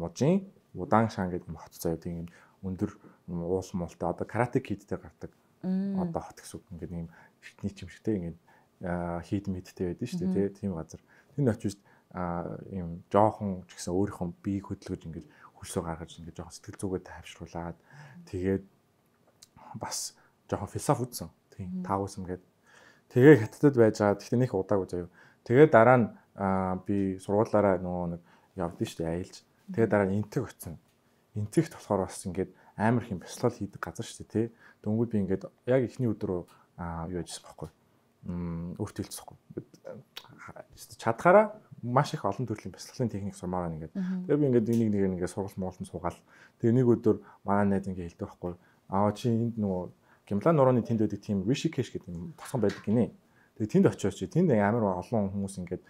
мужийн удаан шаан гэдэг хот заяа. Тийм өндөр уул муултай одоо карате кидтэй гардаг. Одоо хот гэсэн үг ингээд юм фитнес юм шигтэй ингээд хийд мэдтэй байдаг шүү дээ тийм газар. Тэнд очиж ийм жоохон ч гэсэн өөрийнхөө биеийг хөдөлгөж ингээд хөлсөө гаргаж ингээд жоохон сэтгэл зүгээ тайвшруулад тэгээд бас жоохон философи үзсэн. Тийм таагуулсан гэдэг тэгээ хаттад байж байгаа. Гэхдээ нэг удаагүй заяа. Тэгээд дараа нь би сургуулаараа нөгөө нэг явдсан шүү дээ аялж. Тэгээд дараа нь интэг очсон. Интэгт болохоор бас ингээд амар их юм бяцлал хийдэг газар шүү дээ тий. Дөнгөд би ингээд яг эхний өдрөө аа юу яжсан байхгүй. Мм өөртөө хэлцэхгүй. Чадхаараа маш их олон төрлийн бяцлаглалын техник сурмаар байна ингээд. Тэгээ би ингээд энийг нэг ингээд сургалт моолн суугаал. Тэгээ нэг өдөр манай найз ингээд хэлдэг байхгүй. Аа чи энд нөгөө Гимлан нурууны тэнд байдаг тийм Rishikesh гэдэг юм тосгон байдаг гинэ. Тэгээ тэнд очиод чи тэнд амар олон хүмүүс ингээд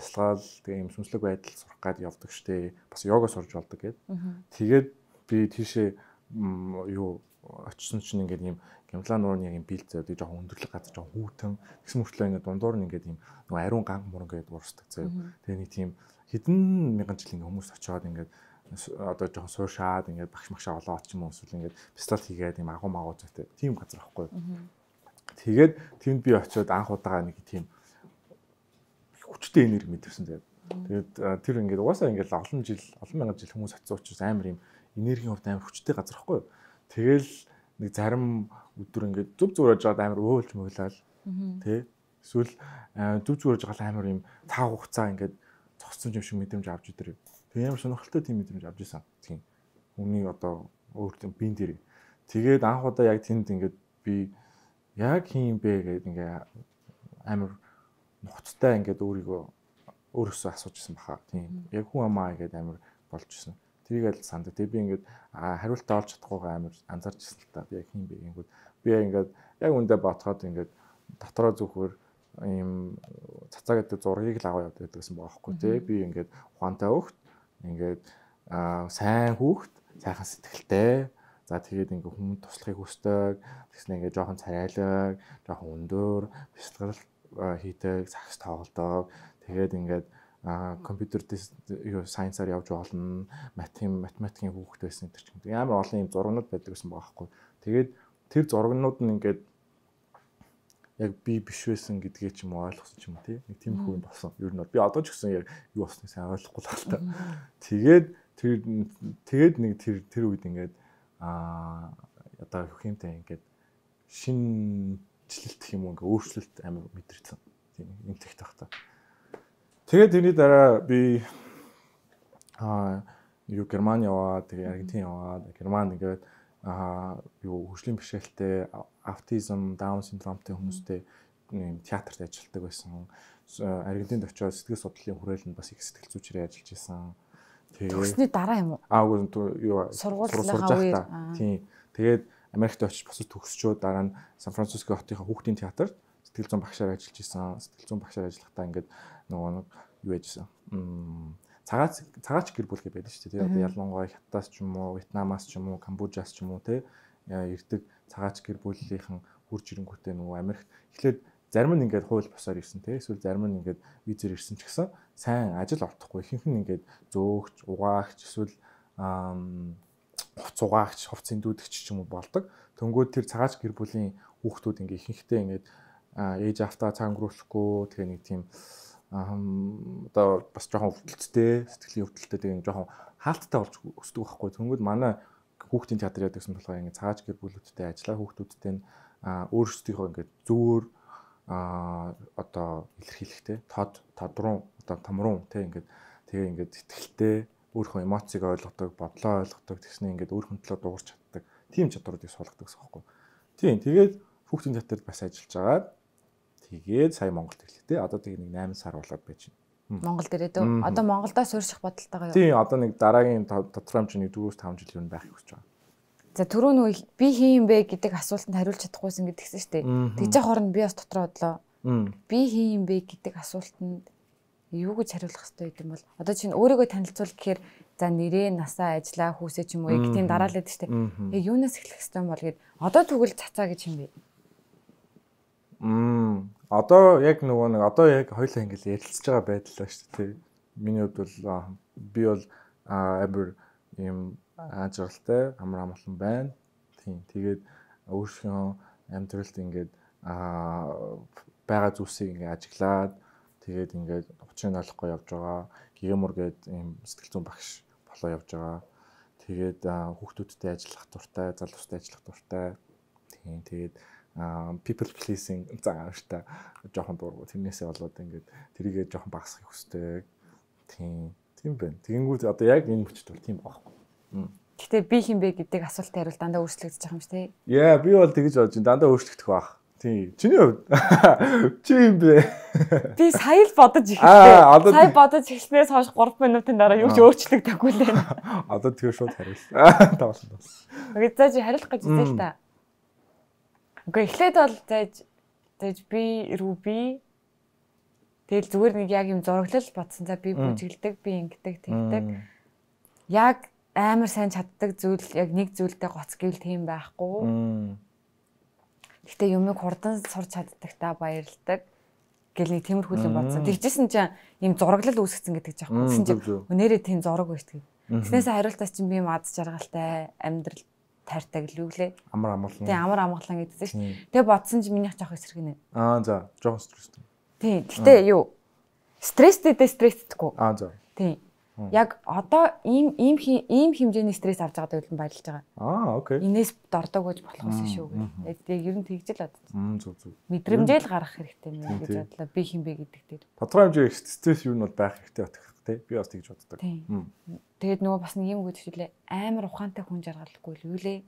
бяцлагал тэгээ юм сүнслэг байдал сурах гад явдаг штэ. Бас йога сурж болдог гэд. Тэгээд би тийшээ юу очсон чинь ингээд юм гямлаа нуурны яг юм бэлт зөө жоохон өндөрлөг газар жоохон хүүтэн тэгсэн мөртлөө ингээд дундуур нь ингээд юм нөгөө ариун ганг муран гэдэг уурсдаг зөө. Тэгээ нэг тийм хэдэн мянган жил ингээд хүмүүс очиод ингээд одоо жоохон суушаад ингээд багш магшаа олоо очих юм эсвэл ингээд пистол хийгээд юм агуу магуу зүйтэй тийм газар байхгүй. Тэгээд тэнд би очиод анх удаага нэг тийм хүчтэй энерги мэдэрсэн заяа. Тэгээд тэр ингээд угаасаа ингээд олон жил олон мянган жил хүмүүс очисон учраас амар юм энергийн хувьд амар хүчтэй газар байхгүй. Тэгэл нэг зарим өдөр ингээд зүг зүрэж жаад амар өөлж мөглөөл тий эсвэл зүг зүрэж байгаа амар юм цаа хугацаа ингээд цогцсон юм шиг мэдрэмж авч идэр. Тэгээ амар сонирхолтой тийм мэдрэмж авч исэн. Тийм. Хүний одоо өөр тийм бин дээр. Тэгээд анх удаа яг тэнд ингээд би яг хийм бэ гэдэг ингээд амар нухацтай ингээд өөрийгөө өөрөөсөө асууж исэн баха. Тийм. Яг хүн амаа гэдэг амар болж исэн. Тэрийг л санд. Тэгээ би ингээд хариултаа олж чадахгүйгаа амар анзаарч ирсэн л та. Би яг хийм бэ гингүүд би ингээд яг үндэ ботход ингээд дотроо зүгхөр ийм цацаа гэдэг зургийг л аваа явдаг гэсэн байгаа байхгүй тий. Би ингээд ухаантай хөхт ингээд сайн хүүхд сайхан сэтгэлтэй За тэгээд ингээ хүмүүнд туслахыг хүсдэг. Тэгснэ ингээ жоохон царайлаг, жоохон өндөр, бяцлал хийдэг, сакс тоглодог. Тэгээд ингээд компьютер юу сайенсаар явж болно. Матем математикийн хүүхэд байсан гэдэг чинь амар олон юм зургнууд байдаг гэсэн байгаа байхгүй. Тэгээд тэр зургнууд нь ингээд яг би биш байсан гэдгээ ч юм ойлгосон ч юм тий. Нэг тийм юм болсон. Ер нь би одоо ч гэсэн яг юу болсныг сайн ойлгохгүй л байна. Тэгээд тэр тэгээд нэг тэр тэр үед ингээд аа одоо хэмтэй ингээд шинжилэлт гэх юм уу ингээ өөрчлөлт амар мэдэрсэн. Тийм юм тэгт тахта. Тэгээд тэрний дараа би аа юу Герман яваад тэгээ Аргентин яваад Герман ингээд аа юу хөгжлийн бэрхшээлтэй аутизм, даун синдромтой хүмүүстэй юм театрт ажилладаг байсан. Аргентинд очиод сэтгэл судлалын хүрээлэнд бас их сэтгэл зүйчрээ ажиллаж исэн.
Тэгээд төгсний дараа юм уу?
Аа үгүй юу сургуулийнхаа үеэр. Тийм. Тэгээд Америкт очиж босож төгсчөө дараа нь Сан Франциско хотынхаа хүүхдийн театрт сэтгэл зүйн багшаар ажиллаж исэн. Сэтгэл зүйн багшаар ажиллахдаа ингээд нөгөө нэг юу яжсэн. Цагаач цагаач гэр бүл гэж байдаг шүү дээ. Одоо ялангуяа Хятадаас ч юм уу, Вьетнамаас ч юм уу, Камбожаас ч юм уу те ирдэг цагаач гэр бүлийнхэн хурж ирэнгүүтээ нөгөө Америкт эхлээд зарим нь ингээд хууль босоор ирсэн те эсвэл зарим нь ингээд визээр ирсэн ч гэсэн сайн ажил олдохгүй ихэнх нь ингээд зөөгч угаагч эсвэл хувц угаагч хувц эндүүдэгч ч юм уу болдог. Төнгөө тэр цагаач гэр бүлийн хүүхдүүд ингээд ихэнхдээ ингээд ээж автаа цаг өнгөрүүлэхгүй тэгээ нэг тийм одоо бас жоохон өвдөлттэй сэтгэлийн өвдөлттэй тэгээ жоохон хаалттай болж өсдөг байхгүй. Тэнгүүд манай хүүхдийн театр ядагсан болохоор ингэ цааж гэр бүлүүдтэй ажиллаа хүүхдүүдтэй нь өөрсдийнхөө ингээд зөвөр а одоо илэрхийлэхтэй тод тодрун одоо томрун тий ингээд тэгээ ингээд сэтгэлтэй өөрийнхөө эмоцийг ойлгодог, бодлоо ойлгодог тэгснэ ингээд өөр хөндлөө дуурч чаддаг тийм чадваруудыг суулгадаг гэсэн юм. Тийм тэгээд хүүхдийн театрт бас ажиллаж агаад Тэгээд сая Монголд ирлээ те. Одоо тэг нэг 8 сар болоод байж
байна. Монгол дээрээ дөө. Одоо Монголдоо суурьших бодолтойгоо юу?
Тийм, одоо нэг дараагийн тодорхой хэмжээний 4-5 жил юу байх гэж байна.
За түрүү нөө би хийм бэ гэдэг асуултанд хариулж чадахгүйсэн гэдгсэн шүү дээ. Тэгж хооронд би бас дотроо бодлоо. Би хийм бэ гэдэг асуултанд юу гэж хариулах хэрэгтэй юм бол одоо чинь өөрийгөө танилцуул гэхээр за нэрээ насаа ажиллаа хүүсээ ч юм уу яг тийм дараалаад штэ. Яг юунаас эхлэх хэрэгтэй юм бол гээд одоо тэгвэл цацаа гэж юм бэ?
Мм Одоо яг нөгөө нэг одоо яг хоёлаа ингээл ярилцж байгаа байдлаа шүү дээ. Миний хувьд бол би бол амар ийм ажиглалтай амар амгалан байна. Тийм. Тэгээд өөрийнхөө амьдралд ингээд аа байгаа зүйлсийг ингээд ажиглаад тэгээд ингээд учрыг олохгүй явж байгаа. Гигэмор гээд ийм сэтгэл зүйн багш болоо явж байгаа. Тэгээд хүүхдүүдтэй ажиллах дуртай, залуустай ажиллах дуртай. Тийм. Тэгээд people pleasing заагааштай жоохон дуургу тэрнээсээ болоод ингээд тэрийгээ жоохон багасхыг хүсдэг. Тийм. Тийм байна. Тэгэнгүүт одоо яг энэ мөчд бол тийм байхгүй.
Гэтэ би хин бэ гэдэг асуултанд хариул дандаа өөрчлөгдөж байгаа юм шүү дээ.
Яа би бол тэгэж бодож байна. Дандаа өөрчлөгдөх байх. Тийм. Чиний хувьд чи юм бэ?
Би сая л бодож эхэллээ. Сая бодож эхлснээс хойш 3 минутын дараа юу ч өөрчлөгдөхгүй л байна.
Одоо тэгээ шууд хариул. Тавсан тавсан.
Окей, за чи хариулах гэж үзээ л та. Окей, эхлээд бол зааж зааж би Руби Тэгэл зүгээр нэг яг юм зураглал бодсон. За би бүжгэлдэг, би ингэдэг, тэгдэг. Яг амар сайн чаддаг зүйл яг нэг зүйлдээ гоц гэвэл тийм байхгүй. Гэтэ юмыг хурдан сурч чаддаг та баярлдаг гэл нэг тиймэрхүү юм бодсон. Тэгжсэн чинь юм зураглал үүсгэсэн гэдэг жаахгүй. Тэгсэн чинь өнөөрөө тийм зураг байж тийг. Тэснээс хариултаас чинь би юм ад жаргалтай амьдрал тайртай гэлүү лээ.
Амар амгалан.
Тий амар амгалан гэдсэн шүү. Тэгээ бодсон чинь минийх жоох эсрэг нэ.
Аа за, жоохон стресстэй.
Тий. Гэтэ юу? Стресстэй дэ стресстэйггүй.
Аа за.
Тий. Яг одоо ийм ийм ийм хэмжээний стресс авч байгаадаа бол баярлж байгаа.
Аа окей.
Инээс дордог гэж болохоос шүү гэх. Тэгээд ер нь тэгж л бодсон.
Мм зүг зүг.
Мэдрэмжээл гаргах хэрэгтэй мэн гэж бодлоо. Би хин бэ гэдэг дээр.
Тодорхой хэмжээ стресс юу нь бол байх хэрэгтэй батгах тий. Би бас тэгж боддог.
Тэгээд нөгөө бас нэг юм гэж хэлээ. Амар ухаантай хүн жаргалахгүй л юу лээ.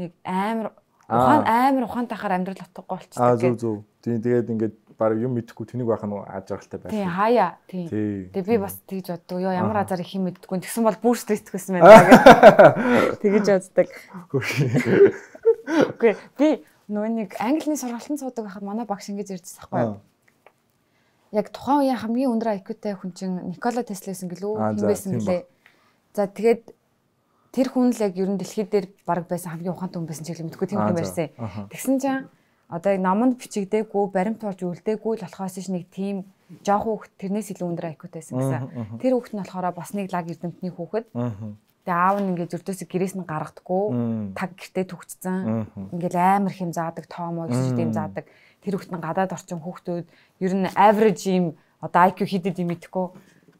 Нэг амар ухаан амар ухаантай хахаар амьдрал утгагүй
Аа
болчихдог.
зүг зүг. Тийм тэгээд ингээд баг юм мэдэхгүй тэнийг байх нь аж аргалтай байх.
Тийм хаяа.
Тий.
Тэгээ би бас тэгж боддог. Йоо ямар азар их юм мэддэггүй. Тэгсэн бол бүр стресстэйсэн байна гэх. Тэгж боддог. Үгүй би нөгөө нэг англиний сургалтанд суудаг байхад манай багш ингэж ярьжсэн байхгүй юу? Яг тухайн үеийн хамгийн өндөр IQ-тай хүн чинь Никола Тесла гэсэн гэлөө
за,
байсан гэлээ. За тэгээд тэр хүн л яг ер нь дэлхийд дээр баг байсан хамгийн ухаантай хүн байсан ч юм мэдгүй тийм хүн байсан. Тэгсэн чинь одоо яг наманд бичигдээгүй баримт болж үлдээгүй л болохоос ш нэг тийм жоох хүүхд тэрнээс илүү өндөр IQ-тай байсан гэсэн. Тэр хүүхд нь болохоор бас нэг лаг эрдэмтний хүүхэд. Тэгээ аав нь ингээд зөрдөөсөө гэрээс нь гаргадаггүй таг гэртээ төгцсөн. Ингээл амар хэм заадаг, тоомоо өсөж юм заадаг. Тэр хүүхэд нь гадаад орчин хүүхдүүд ер нь average юм одоо IQ хийдэд юм итгэхгүй.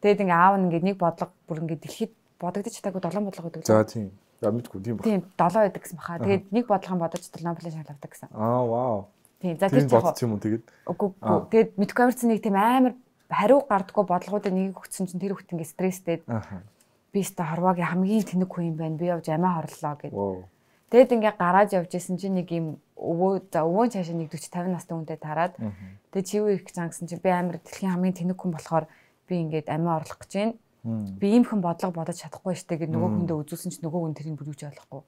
Тэгээд ингээ аав нь ингээ нэг бодлого бүр ингээ дэлхийд бодогдож чадаагүй долоон бодлого гэдэг.
За тийм. За мэдгүй тийм баг.
Тийм, долоо байдаг гэсэн баха. Тэгээд нэг бодлогын бодож шагнал авдаг гэсэн.
Аа вау.
Тийм, за
Тэр
яг
бодсон юм уу тэгээд?
Үгүй үгүй. Тэгээд мэдгүй амарсан нэг тийм амар хариу гардггүй бодлогуудыг нэг өгсөн чинь тэр хүүхэд ингээ стресстэй. Би өстө хорвоогийн хамгийн тэнэг хүн юм байна. Би явж амиа хорлоо гэд.
Вау.
Тэгэд ингээ гараж явж исэн чинь нэг юм өвөө за өвөө цаашаа нэг 40 50 настай хүнтэй тараад тэгээ чи юу их гэж гэсэн чинь би амар дэлхийн хамгийн тэнэг хүн болохоор би ингээд амиа орлох гэж байна. Би ийм хүн бодлого бодож чадахгүй штэ гэд нөгөө хүндээ үзүүлсэн чинь нөгөө хүн тэрийг бүрүүж ойлгохгүй.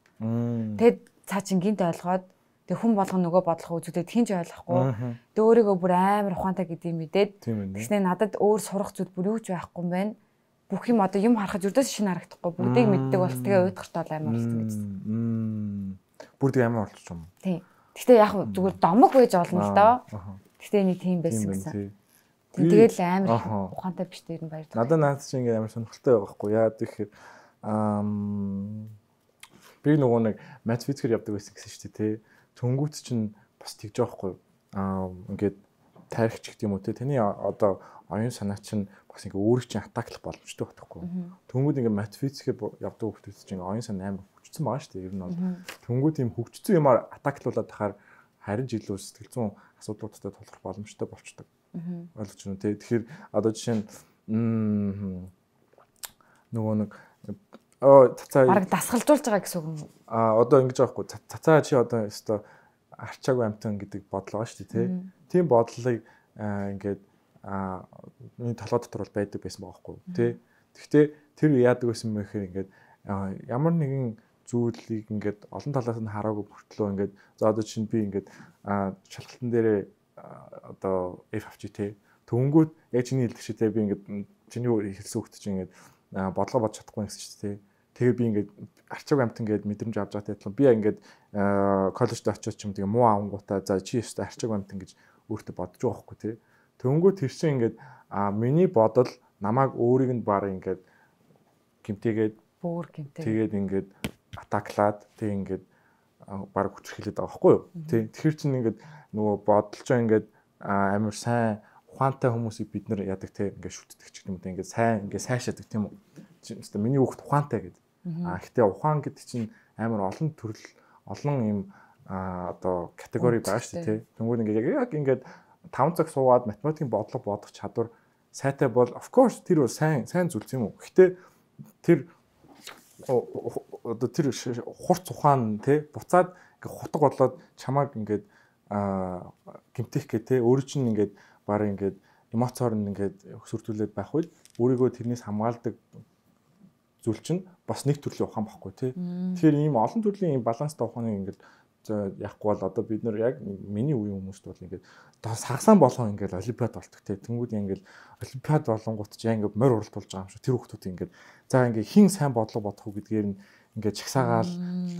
Тэгэд цаа чин гинт ойлгоод тэг хүн болгон нөгөө бодлого үзүүлээд хинж ойлгохгүй. Тэг өөрийгөө бүр амар ухаантай гэдгийг мэдээд
Тийм ээ.
тэгснэ надад өөр сурах зүйл бүр юу ч байхгүй юм байна. Бүх юм одоо юм харахад юрдээс шинэ харагдахгүй. Бүгдийг мэддэг бол тэгээ уйдгартай амар болсон гэж.
Мм. Бүр тэг амар болчих юм.
Тийм. Гэтэ яг зүгээр домог байж олно л доо. Гэтэ нэг тийм байсан гэсэн. Тэгэл амар
Аха.
ухаантай биш дээр нь баярлалаа.
Надад наад чинь ингээд амар сонирхолтой байгаа хгүй яа тэгэхээр ам би нөгөө нэг матч физикээр явдаг байсан гэсэн шүү дээ тий. Төнгүүт чинь бас тэгж байгаа хгүй аа ингээд тарихч гэдэг юм уу тий. Таны одоо оюун санаа чинь бас ингээд өөрийг чинь атаклах боломжтой байхгүй. Төнгүүд ингээд матч физикээр явдаг хүмүүс чинь оюун санаа амар хүчсэн байгаа шүү дээ. Ер нь бол төнгүүд ийм хөгжсөн юмар атаклуулаад тахаар харин жилүү сэтгэл зүйн асуудлуудтай тулгарх боломжтой болчдөг. Ойлгож байна тий. Тэгэхээр одоо жишээ нь нөгөө нэг оо цацаа
Бараг дасгалжуулж байгаа гэсэн үг юм.
а одоо ингэж байгаа хгүй цацаа чи одоо өстой арчаагүй амтан гэдэг бодлоо шүү дээ тий. Тийм бодлыг ингээд а миний толгой дотор бол байдаг байсан байгаа хгүй тий. Гэхдээ тэр яадаг байсан бэ гэхээр ингээд ямар нэгэн зүйлийг ингээд олон талаас нь хараагүй бүртлөө ингээд за одоо чинь би ингээд шалгалтын дээрээ одоо F авчи тий. Төнгүүд яг чиний хэлдэг шиг тий би ингээд чиний хэлсэн хөлт чинь ингээд бодлого бодож чадахгүй гэсэн чинь тий. Тэгээ би ингээд арчааг амт ингээд мэдрэмж авч байгаа адилхан би ингээд коллежд очиод ч юм тэгээ муу авангуудаа за чи өстө арчааг амт ингэж өөртөө бодож байгаа хгүй тий. Төнгөө тэр чинь ингээд миний бодол намайг өөрийг нь баг ингээд гимтээгээд
Бөөр гэмтэй.
тэгээд ингээд атаклаад тэг ингээд баг хүчрхийлээд байгаа байхгүй юу тий Тэгэхээр чинь ингээд нөгөө бодолж ингээд амар сайн ухаантай хүмүүсийг бид нэр яадаг те ингээд шүтдэг ч юм уу ингээд сайн ингээд сайшаадаг тийм үү өстө миний хүүхд ухаантай гэдэг а гэхдээ ухаан гэдэг чинь амар олон төрөл олон юм а одоо категори байгаа шүү дээ. Тэнгүүд ингээд яг ингээд 5 цаг суугаад математикийн бодлого бодох чадвар сайтай бол of course тэр бол сайн сайн зүйлс юм уу. Гэхдээ тэр одоо тэр хурц ухаан тий буцаад ингээ хутга болоод чамааг ингээд гимтэх гэ тий өөрөө чинь ингээд баг ингээд эмоцоор нь ингээд өсвөртүүлээд байх үед өөрийгөө тэрнээс хамгаалдаг зүйл чинь бас нэг төрлийн ухаан багхгүй тий. Тэгэхээр ийм олон төрлийн баланстай ухааны ингээд яахгүй бол одоо бид нар яг миний үеийн хүмүүст бол ингээд сагсаан болгон ингээд олимпиад болдог те тэнгууд ингээд олимпиад болонгууд ч яг ингээд морь уралт болж байгаа юм шиг тэр хүмүүс ингээд за ингээд хин сайн бодлого бодох уу гэдгээр нь ингээд чагсаагаал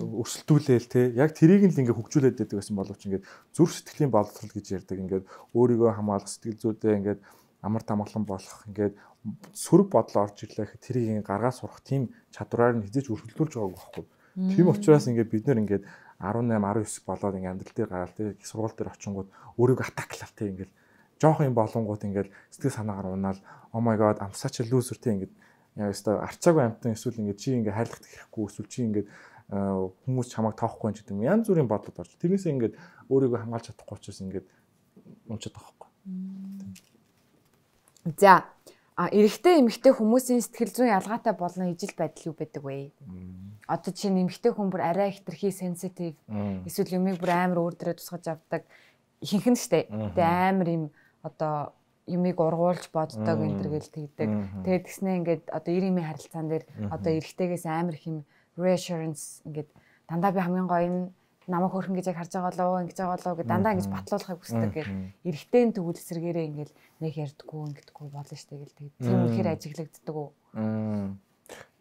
өрсөлдүүлээл те. Яг тэрийг л ингээд хөгжүүлээд байдаг гэсэн боловч ингээд зүрх сэтгэлийн боловсрол гэж ярьдаг. Ингээд өөрийгөө хамгаалах сэтгэл зүйдээ ингээд амар тамгалан болох ингээд сөрөг бодлоо орж ирлээ гэхэд тэрийг гаргаа сурах тийм чадвараар нь хизээж өрсөлдүүлж байгааг байхгүй. Тийм учраас ингээд бид нэр ингээд 18 19 болоод ингээм амьдрал дээр гараад тий сургууль дээр очингууд өөрийгөө атаклал тий ингээл жоох юм болонгууд ингээл сэтгэл санаагаар унаал oh my god I'm such a loser тий ингээд яа өстой арчаагүй амтан эсвэл ингээд чи ингээд хайрлах хэрэггүй эсвэл чи ингээд хүмүүс чамайг тоохгүй ч гэдэг юм. Янз бүрийн бодлоод орж тэрнээсээ ингээд өөрийгөө хамгаалж чадахгүй учраас ингээд унчаад байгаа байхгүй.
За А эрэгтэй эмэгтэй хүмүүсийн сэтгэл зүйн ялгаатай болно ижил байдал юу байдаг вэ? Одоо чинь эмэгтэй хүн бүр арай хитрхи сенситив эсвэл юмыг бүр амар өөр дөрөө тусгаж авдаг. Ихэнх нь штэ. Тэгээ амар юм одоо юмыг ургуулж боддог энэ төр гэл тэгдэг. Тэгээд тэгснэ ингээд одоо 90-ийн харилцаан дээр одоо эрэгтэйгээс амар их юм reassurance ингээд дандаа би хамгийн гоё нь намайг хөрхөн гэж яг харж байгаа болоо ингэж байгаа болоо гэж дандаа ингэж батлуулахыг хүсдэг гэл эргэтэй төгөл эсрэгээрээ ингээл нэг ярьдггүй ингэдэггүй болно штэ гэл тэг. Тийм үнэхээр ажиглагддаг уу?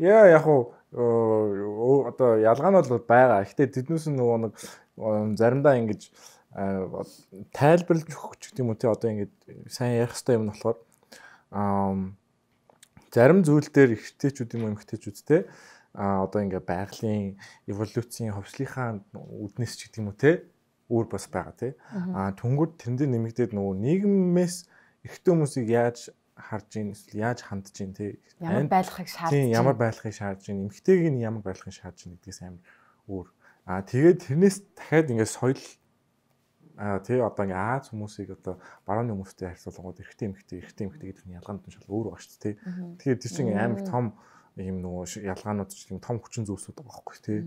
Яа яг уу одоо ялгаа нь бол байгаа. Гэхдээ тэднээс нөгөө нэг заримдаа ингэж тайлбарлаж өгөх ч гэдэм үү те одоо ингэж сайн ярих хэрэгтэй юм болохоор зарим зүйл дээр ихтэйчүүд юм эмхтэйчүүд те а одоо ингээ байгалийн эволюцийн хөвслийнхаа үднэс ч гэдэг юм уу те өөр бас байгаа те. А түнгүүд тэрэн дээр нэмэгдээд нөгөө нийгмээс эрэгтэй хүмүүсийг яаж харж ийн эсвэл яаж хандж ийн те.
Ямар байлгахыг шаардж
ийн ямар байлгахыг шаардж ийн эмэгтэйг нь ямар байлгахыг шаардж ийн гэдгээс амар өөр. А тэгээд тэрнээс дахиад ингээ соёл а тий одоо ингээ Аз хүмүүсийг одоо барууны хүмүүстэй харьцуулгууд эрэгтэй эмэгтэй эрэгтэй эмэгтэй гэдэг нь ялгаанд нь шал өөр байгаа шүү дээ тий Тэгэхээр тэр чинь амар том ийм нөгөө ялгаанууд ч юм том хүчин зүйлсүүд байгаа байхгүй тий.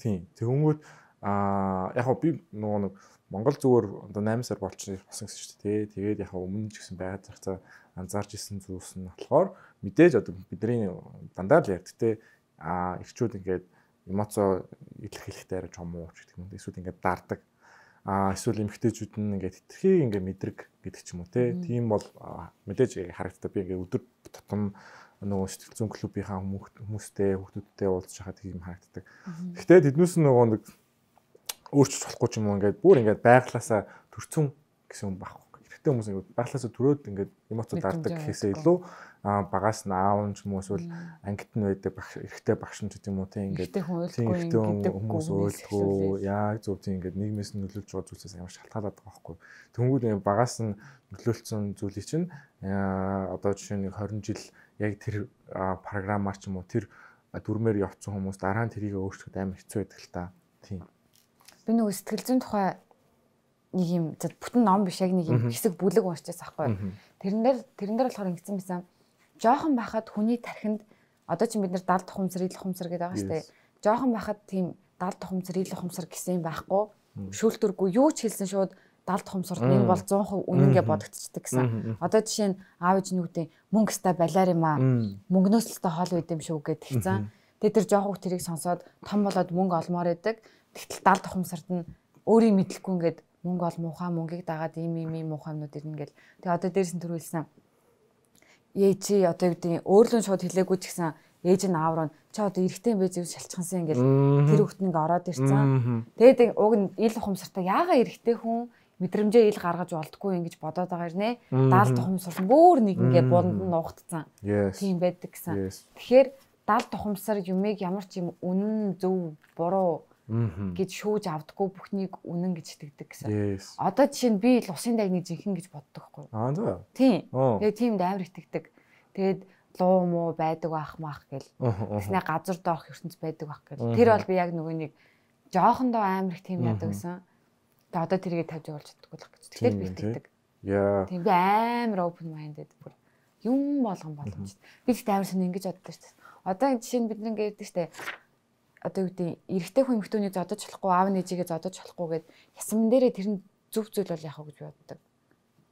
Тийм. Тэгвэл аа яг би нөгөө нэг Монгол зүгээр одоо 8 сар болчихсон гэсэн шүү дээ. Тэгээд яг өмнө ч гэсэн байгаад зарцаа анзаарч исэн зүйлс нь болохоор мэдээж одоо бидний дандаа л ярьд те аа ихчүүд ингээд эмоцо илэрхийлэхтэй арай том уу гэх юм. Эсвэл ингээд даардаг. Аа эсвэл эмгтээчүүд нь ингээд хитрхи ингээд мэдрэг гэдэг ч юм уу те. Тийм бол мэдээж харагддаг. Би ингээд өдөр тутам нөгөө сэтгэл зүйн клубийнхаа хүмүүстэй хүүхдүүдтэй уулзж хахад тийм харагддаг. Гэхдээ тэднээс нөгөө нэг өөрчлөж болохгүй ч юм уу ингээд бүр ингээд байглаасаа төрцөн гэсэн юм байхгүй. Эрэгтэй хүмүүс ингээд байглаасаа төрөөд ингээд эмоцод дардаг гэхээсээ илүү багаас нь аав ч юм уу эсвэл ангит нь байдаг багш эрэгтэй багш нь гэдэг юм уу тийм ингээд
эрэгтэй
хүмүүс ойлдгоо яг зөв тийм ингээд нийгмээс нь нөлөөлж байгаа зүйлсээс амар шалтгаалаад байгаа байхгүй. Тэнгүүд багаас нь нөлөөлсөн зүйлийг чинь одоо жишээ нь 20 жил яг тэр програмаар ч юм уу тэр дүрмээр явцсан хүмүүс дараа нь тэрийг өөрчлөхөд амар хэцүү байдаг л та. Тийм.
Би нөгөө сэтгэл зүйн тухай нэг юм бүтэн ном биш яг нэг юм хэсэг бүлэг уншчихсан байхгүй. Тэрэн дээр болохоор ингэсэн байсан. Жохон байхад хүний тархинд одоо чи бид нар 70 тухамсар, 90 тухамсар гэдэг байгаа шүү дээ. Жохон байхад тийм 70 тухамсар, 90 тухамсар гэсэн юм байхгүй. Шүүлтүргүй юу ч хэлсэн шууд 70 тухамсарт нэг бол 100% үнэнгээ бодогдчихдаг гэсэн. Одоо жишээ нь аав ээж нүгдээ мөнгө ста балиар юм аа. Мөнгнөөс л та хоол үйд юм шүү гэд тэгцэн. Тэгээ тэр жоох хүүхд тэрийг сонсоод том болоод мөнгө олмоор байдаг. Тэгтэл 70 тухамсарт нь өөрийг мэдлэхгүй ингээд мөнгө ол муухай мөнгийг дагаад ийм ийм ийм муухайнууд ирнэ гэл. Тэгээ одоо дээрс нь төрүүлсэн. Ээжи одоо юу гэдэг өөрлөн шууд хэлээгүй ч гэсэн ээж нь аавраа чи одоо эрэгтэй юм бэ зөв шалчхансан ингээл тэр хүүхд нь ороод ирсэн. Тэгээд уг нь ил ухамсартай яага эрэгтэй хүн мэдрэмжээ ил гаргаж болдгоо ингэж бодоод байгаа хэрнээ. Даал тухамсар бүр нэг ингээ бунд нь нуугдцсан. Тийм байдаг гэсэн. Тэгэхээр даал тухамсар юмыг ямар ч юм үнэн зөв буруу гэж шүүж авдггүй бүхнийг үнэн гэж итгэдэг гэсэн. Одоо жишээ нь би л усын дайны жинхэнэ гэж боддог хгүй.
Аа.
Тийм. Тэгээ тиймд амар итгэдэг. Тэгээд луу муу байдаг байх мах гэл. Тэснэ газар доох ертөнц байдаг байх гэл. Тэр бол би яг нөгөө нэг жоохондоо амар их тийм яадаг гэсэн. Тэгээ одоо тэрийг тавьж явуулж чаддаггүй л гэж. Тэгэхээр би итгэдэг.
Яа.
Тийм би амар open minded бүр юм болгон боломжтой. Би тэгтээ амар сонь ингэж боддог шүү дээ. Одоо жишээ нь бид нэг ярьдаг шүү дээ. Одоо юу гэдэг эрэгтэй хүн эмэгтэйний зодож болохгүй, аав нээжигээ зодож болохгүй гэд ясман дээрээ тэр нь зөв зүйл бол яах вэ гэж боддог.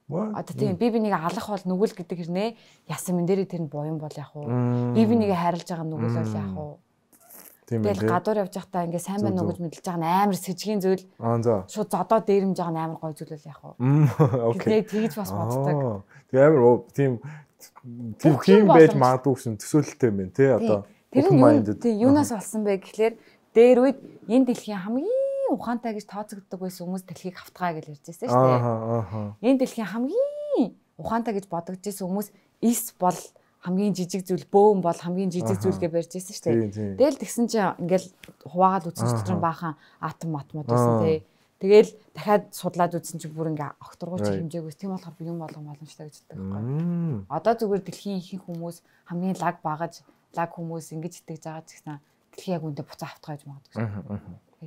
Одоо тийм би би нэг алах бол нүгэл гэдэг хэрнээ ясман дээрээ тэр нь буян бол яах вэ? Би би нэгэ харилж байгаа нүгэл бол яах вэ? Тэгэл гадуур явж байхдаа ингээ сайн байна уу гэж мэдэлж байгаа нь амар сэжгийн зүйл
Аа за.
шууд зодоо дээрэмж байгаа нь амар гоё зүйл бол яах вэ?
Окей.
Тэгж бас боддог.
Тэгээ амар тийм тийм байж магадгүй гэсэн төсөөлөлтэй юм байна тий одоо.
Тэр нь тий юунаас болсон бэ гэхлээр дээр үед энэ дэлхийн хамгийн ухаантай гэж тооцогддог байсан хүмүүс дэлхийг хавтгаа гэж ярьж байсан шүү дээ. Энэ дэлхийн хамгийн ухаантай гэж бодогдож байсан хүмүүс эс бол хамгийн жижиг зүйл, бөөн бол хамгийн жижиг зүйл гэж барьж байсан шүү дээ. Тэгэл тэгсэн чинь ингээл хуваагаад үзсэн чинь дотор нь
Аха.
баахан атом матмууд байсан тий. Тэгэл дахиад судлаад үзсэн чинь бүр ингээ огторгууч
Right.
хэмжээгүйс тийм болохоор би юм болгон боломжтой гэж боддог байхгүй. Одоо зүгээр дэлхийн ихэнх хүмүүс хамгийн лаг багаж лаг хүмүүс ингэж итгэж байгаа ч гэсэн дэлхий яг үндэ буцаа автгаж магадгүй.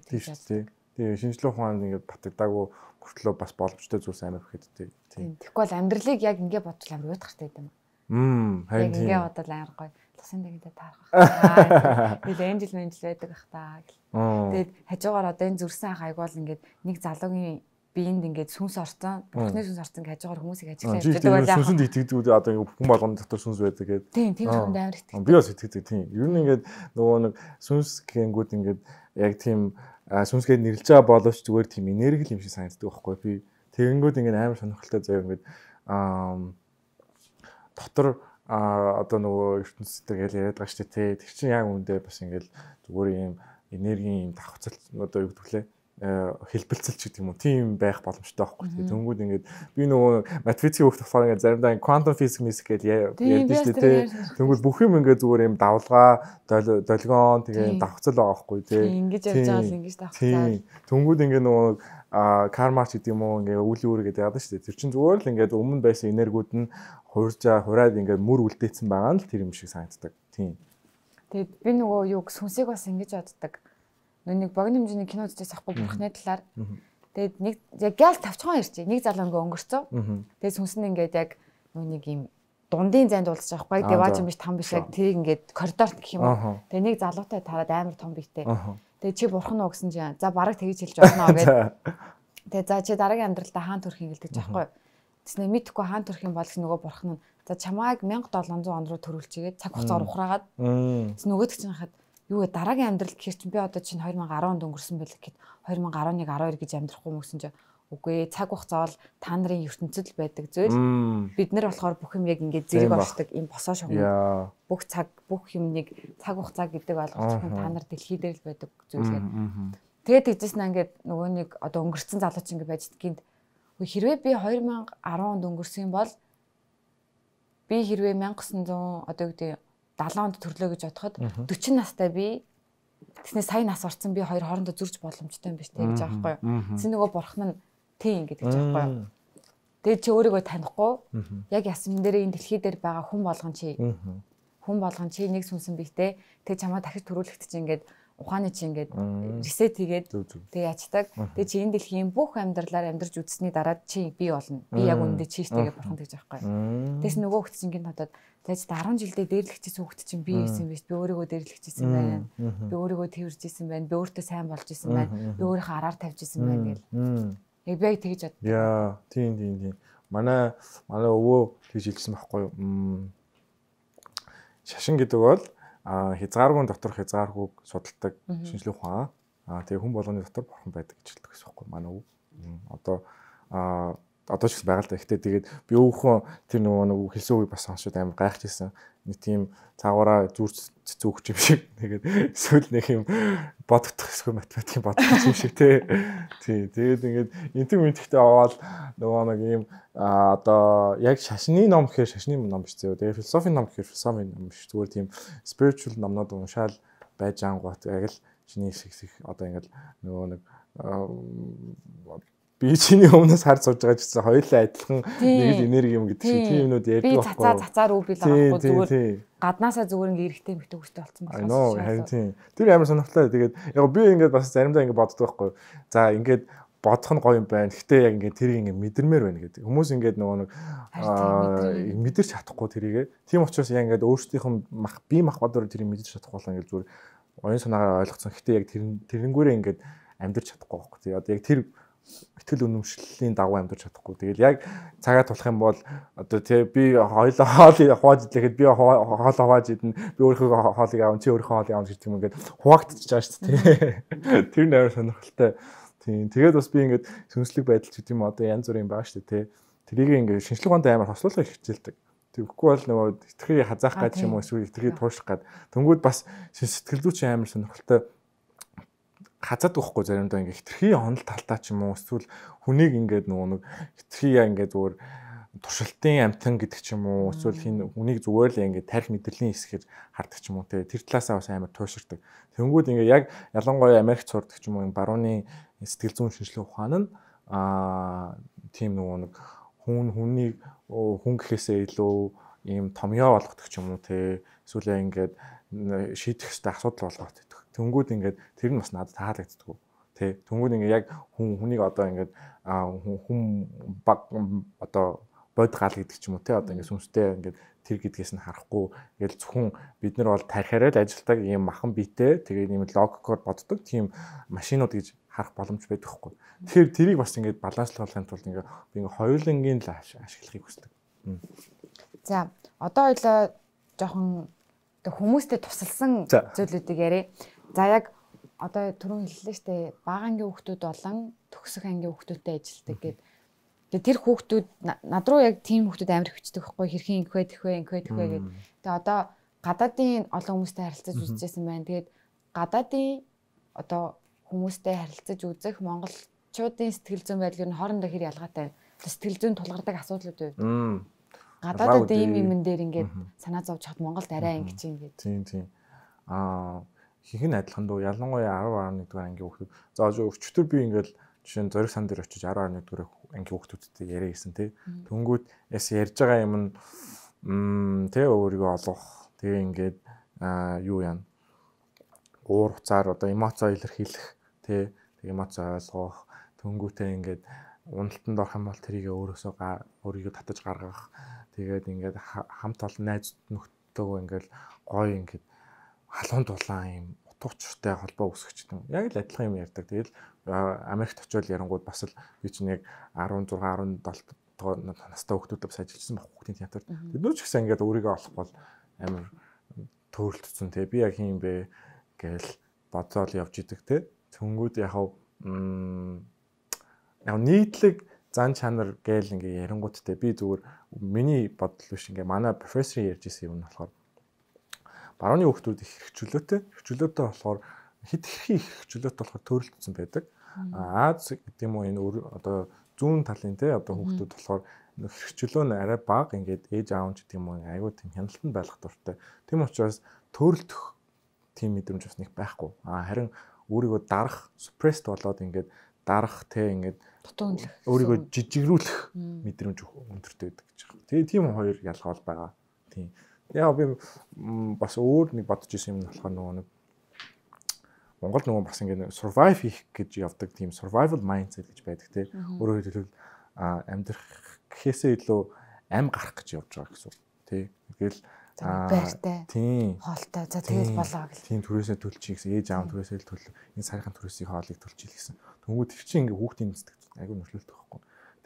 Тийм шүү дээ. Тэгээ шинжлэх ухаанд ингээд батагдаагүй хүртлөө бас боломжтой зүйлс амар ихэд тийм.
Тийм. Тэгэхгүй бол амьдралыг яг ингэ бодвол амар уйтгартай юм.
Мм. Харин тийм.
бодвол амар гоё. Тусын дэгэндээ таарах. Аа, Тэгээд энэ жил мэн жил байдаг ах та. Тэгээд хажуугаар одоо энэ зүрсэн ах айгуул ингээд нэг залуугийн биеинд ингээд сүнс орсон. Бурхны сүнс орсон гэж хажуугаар хүмүүсийг ажиглаж явдаг байлаа.
сүнсэнд итгэдэг одоо ингээд хүн болгоны дотор сүнс байдаг гэдэг.
Тийм, тийм
Аа.
хүнд амар их.
Би бас итгэдэг тийм. Ер нь ингээд нөгөө нэг сүнс гэнгүүт ингээд яг тийм сүнсгээд нэрлж байгаа боловч зүгээр тийм энерги юм шиг санагддаг байхгүй би. Тэгэнгүүт ингээд амар сонирхолтой заяа ингээд аа дотор а одоо нөгөө ертөнцийн гэж яриад байгаа шүү дээ. Тэр чинь яг үндэ бас ингээд зүгээр юм энергийн юм давхцалт одоо юу гэдэг лээ хэлбэлцэл ч гэдэг юм уу тийм байх боломжтой байхгүй. Тэгээ тэнгүүд ингээд би нөгөө математикийн хөвгт болохоор ингээд заримдаа quantum physics миск гэж ярьдэн шүү дээ тий. Тэнгүүд бүх юм ингээд зүгээр юм давлгаа, дол- долгион тэгээ
Тийм.
давхцал байгаа байхгүй тий.
Ингэж явж байгаа л
Тийм.
ингэж тавцаа.
Тийм. Тэнгүүд ингээд нөгөө а кармач гэдэг юм уу ингээ үйл үүрэг гэдэг яадаг шүү дээ. Тэр чинь зүгээр л ингээд өмнө байсан энергиуд нь хуурж байгаа хураад ингээд мөр үлдээсэн байгаа нь л тэр юм шиг санагддаг. Тийм.
Тэгээд би нөгөө юу сүнсийг бас ингэж боддог. Нэг богино хэмжээний кино үзчихээс ахгүй бурхны талаар. Тэгээд нэг яг гял тавчхан ирчээ. Нэг залуу ингээ өнгөрцөө. Тэгээд сүнс нь ингээд яг нэг юм дундын зайд уулзаж байхгүй. Деваж
за.
юм биш там биш яг тэрийг ингээд коридорт гэх юм уу. Тэгээд нэг залуутай тараад амар том биетэй.
Аха.
Тэгээд чи бурхан уу гэсэн чинь за бараг тэгж хэлж болно гэдэг.
За.
Тэгээ за чи дараагийн амьдралдаа хаан төрхийг гэлдэж байхгүй. Тэснэ мэдхгүй хаан төрх юм бол нөгөө бурхан нь за чамайг 1700 он руу төрүүлчихгээд цаг хугацаагаар ухраагаад. Тэс нөгөөд чинь хахад юу вэ дараагийн амьдрал гэхэр чинь би одоо чинь 2010 онд өнгөрсөн байл гэхэд 2011 12 гэж амьдрахгүй мөсөн чинь үгүй цаг хугацаа бол та нарын ертөнцид л байдаг зүйл. Бид нар болохоор бүх юм яг ингээд зэрэг оршдог юм босоо шугам. Бүх цаг бүх юмныг цаг хугацаа гэдэг ойлголт
Ааха.
та нар дэлхий дээр л байдаг зүйл гэдэг. Тэгээд тэгжсэн ингээд нөгөө нэг одоо өнгөрцөн залууч ингээд байж гинт хэрвээ би 2010 онд өнгөрсөн юм бол би хэрвээ 1900 одоо юу гэдэг 70 онд төрлөө гэж бодоход 40 настай би тэгснэ сая нас орсон би хоёр хоорондоо зурж боломжтой юм биш тэг гэж байхгүй юу. Тэс нөгөө бурхан нь тийм гэдэг байгаа байхгүй юу. Тэгээд чи өөрийгөө танихгүй. Яг ясман дээр энэ дэлхий дээр байгаа хүн болгон чи. Хүн болгон чи нэг сүнсэн бихтэй тэг чамаа дахиж төрүүлэхт чи ингээд ухааны чи ингээд ресет хийгээд тэг ячдаг. Тэг чи энэ дэлхийн бүх амьдралаар амьдарч үзсний дараа чи би болно. Би яг үндэ чийштэйгээ бурхан гэж байхгүй. Тэгээс нөгөө хөлт чинь гин надад тэгэж 10 жилдээ дээрлэгчсэн хөлт чинь би ирсэн биш. Би өөрийгөө дээрлэгчсэн байна. Би өөрийгөө тэрж исэн байна. Би өөртөө сайн болж исэн байна. Би өөрийнхөө араар тавьж исэн байна гэл. Яг би яг тэгэж бод.
Яа, тийм тийм тийм. Манай манай өвөө тэгж хэлсэн байхгүй юу? Шашин гэдэг бол хязгааргүй дотор хязгааргүйг судалдаг шинжлэх ухаан. А тэгээ хүн болгоны дотор бурхан байдаг гэж хэлдэг гэсэн? Манай өвөө. Мм, Одоо а одоо ч гэсэн байгаа л да. Гэхдээ тэгээд би өвхөн тэр нөгөө нэг хэлсэн үгийг бас сонсоод амар гайхаж ирсэн. Нэг тийм цаагаараа зүрц цэцүүх юм шиг. Тэгээд эсвэл нэг юм бодогдох эсвэл математикийн бодох юм шиг тий. Тий. Тэгээд ингээд энтэг мэдхтэй аваад нөгөө нэг юм одоо яг шашны ном гэхээр шашны ном биш зөө. Тэгээд философийн ном гэхээр философийн ном биш. Зүгээр тийм spiritual номнууд уншаал байж ангуут яг л чиний их одоо ингээд нөгөө нэг би чиний өмнөөс харж сууж байгаа ч гэсэн хоёулаа адилхан нэг л энерги юм гэдэг чинь
Тийм.
юмнууд
Би
ярьдаг
цацаа цацаар үг бил байгаа байхгүй зүгээр гаднаасаа зүгээр ингээ эрэхтэй мэгтэй хүстэй болсон
I know харин тийм. Тэр амар сонирхолтой. Тэгээд яг би ингээд бас заримдаа ингээд боддог байхгүй. За ингээд бодох нь гоё юм байна. Гэхдээ яг ингээд тэрийг ингээд мэдэрмээр байна гэдэг. Хүмүүс ингээд нөгөө нэг мэдэрч чадахгүй тэрийг. Тийм учраас яг ингээд өөрсдийнх нь мах би мах бодор тэрийг мэдэрч чадахгүй бол ингээд зүгээр оюун санаагаар ойлгоцсон. Гэхдээ яг тэр тэрнгүүрээ ингээд амьдрч чадахгүй байхгүй. Тэгээ одоо яг тэр итгэл үнэмшлийн дагуу амьдарч чадахгүй. Тэгэл яг цагаа тулах юм бол одоо тий би хоёлоо хоолыг хувааж идэхэд би хоо- хоол хувааж идэнэ. Би өөрийнхөө хоолыг аав, чи өөрийнхөө хоолыг аав гэдэг юм ингээд хуваагдчихж шүү дээ. Тэр нээр сонирхолтой. Тийм. Тэгээд бас би ингээд сүнслэг байдал гэдэг юм одоо янз бүрийн байгаа шүү дээ тий. Тэрийг ингээд шинжлэх ухаанд амар хослуулах хичээлдэг. Тэгэхгүй бол нөгөө хитрхи хазаах ч юм уу эсвэл хитрхи туушах гад. Тэнгүүд бас сэтгэл зүйч амар сонирхолтой хазаад байхгүй заримдаа ингээ хитрхи онол талтаа ч юм уу эсвэл хүнийг ингээд нөгөө нэг хитрхи яа ингээ зүгээр туршилтын амтан гэдэг ч юм уу эсвэл хин хүнийг зүгээр л ингээ тарих мэдрэлийн хэсгээр хардаг ч юм уу те тэр талаасаа бас амар тууширдаг. Тэнгүүд ингээ яг ялангуяа Америкт сурдаг ч юм уу барууны сэтгэл зүйн шинжилгээ ухаан нь аа тийм нөгөө нэг хүн хүнийг оо, хүн гэхээсээ илүү ийм томьёо болгодог ч юм уу те эсвэл ингээд шийдэх ёстой асуудал болгоод. Тэнгүүд ингээд тэр нь бас надад таалагддаг. Тэ. Тэнгүүд ингээд яг хүн хүнийг одоо ингээд хүн баг одоо бод гал гэдэг ч юм уу те одоо ингээд сүнстэй ингээд тэр гэдгээс нь харахгүй ингээд зөвхөн бид нар бол тарихаараа л ажилтдаг ийм махан биетэй тэгээд ийм логикоор боддог тийм машинууд гэж харах боломж байдаг хгүй. Тэгэхээр тэрийг бас ингээд баланслахын тулд ингээд би ингээд хоёулангийн л аш- ашиглахыг хүсдэг.
За одоо хоёлоо жоохон хүмүүстэй тусалсан зүйлүүдийг яриа. За яг одоо түрүүн хэллээ штэ бага ангийн хүүхдүүд болон төгсөх ангийн хүүхдүүдтэй ажилтдаг гэд. Тэгээ тэр хүүхдүүд на- над руу яг тийм хүүхдүүд амар хүчдэг байхгүй хэрхэн инхвэ тэхвэ инхвэ тэхвэ гэд. Тэгээ одоо гадаадын олон хүмүүстэй харилцаж үзчихсэн байна. Тэгээд гадаадын одоо хүмүүстэй харилцаж үзэх монголчуудын сэтгэл зүйн байдал нь хоорондоо хэр ялгаатай. Одоо Сэтгэл зүйн тулгардаг асуудлууд байв.
Мм.
Гадаадад ийм юмн дээр ингээд санаа зовж хад Монголд арай ингэж юм гээд.
Тийм тийм. Аа хинхэн адилхан дөө ялангуяа 10 11 дугаар ангийн хүүхдүүд. За өчтөр би ингээл жишээ нь зориг сан дээр очиж 10 11 дугаар ангийн хүүхдүүдтэй яриа гэсэн тий. Түнгүүд яс ярьж байгаа юм нь тий өөрийгөө олох. Тэгээ ингээд юу яана. Уур хуцаар одоо эмоцоо илэрхийлэх тий. Эмоцоо ойлгох. Түнгүүтээ ингээд уналтанд орох юм бол тэрийг өөрөөсөө өөрийгөө татаж гаргах. Тэгээд ингээд ха- хамт олон найз нөхдөдөө ингээд гоё ингээд халуун дулаан юм утуучтай холбоо үүсгэж гэдэг. Яг л адилхан юм ярьдаг. Тэгэл Америкт очиод ярангууд бас л би чинь яг 16 17 доо настай хүүхдүүдээ бас ажилласан баг хүүхдийн театрт. Нөө ч гэсэн ингээд өөрийгөө олох бол амар төөрөлтсөн те. Би яг юм бэ гээл бодоол явж идэг те. Тэнгүүд яг м яг нийтлэг зан чанар гээл ингээ ярингуудтай би зүгээр миний бодол биш ингээ манай профессор ярьж исэн юм болохоор барууны хүүхдүүд их хэрэгчлөөтэй хэрэгчлөөтэй болохоор хит их хэрэгчлөөтэй болохоор төрөлдсөн байдаг. Аз гэдэг юм уу энэ одоо зүүн талын те одоо хүүхдүүд болохоор хэрэгчлөө нь арай бага ингээд ээж аав ч гэдэг юм уу айгүй тийм хяналтанд байх дуртай. Тийм учраас төрөлдөх тийм мэдрэмж бас нэг байхгүй. Аа харин өөрийгөө дарах suppressed болоод ингээд дарах те ингээд
Дутуунлах.
өөрийгөө жижигрүүлэх мэдрэмж өндөртэй байдаг гэж байна. Тэгээ тийм хоёр ялгаа бол байгаа. Тийм. Яа би бас өөр нэг бодож исэн юм нь болохоор нөгөө нэг Монгол нөгөө бас ингэ survive хийх гэж явдаг тийм survival mindset гэж байдаг тийм. Өөрөөр хэлбэл амьдрах гэхээсээ илүү ам гарах гэж явж байгаа гэсэн үг. Тий. Тэгэл
байртай.
Тийм.
Хоолтой. За тэгэл болоо гэл.
Тийм түрээсээ төлчих гэсэн ээж аав түрээсээ л төлөв. Энэ сархан түрээсийн хоолыг төлчих гэсэн. Тэнгүүд тэр чинь ингээ хүүхдийн сэтгэл айгүй нөлөөлдөг байхгүй.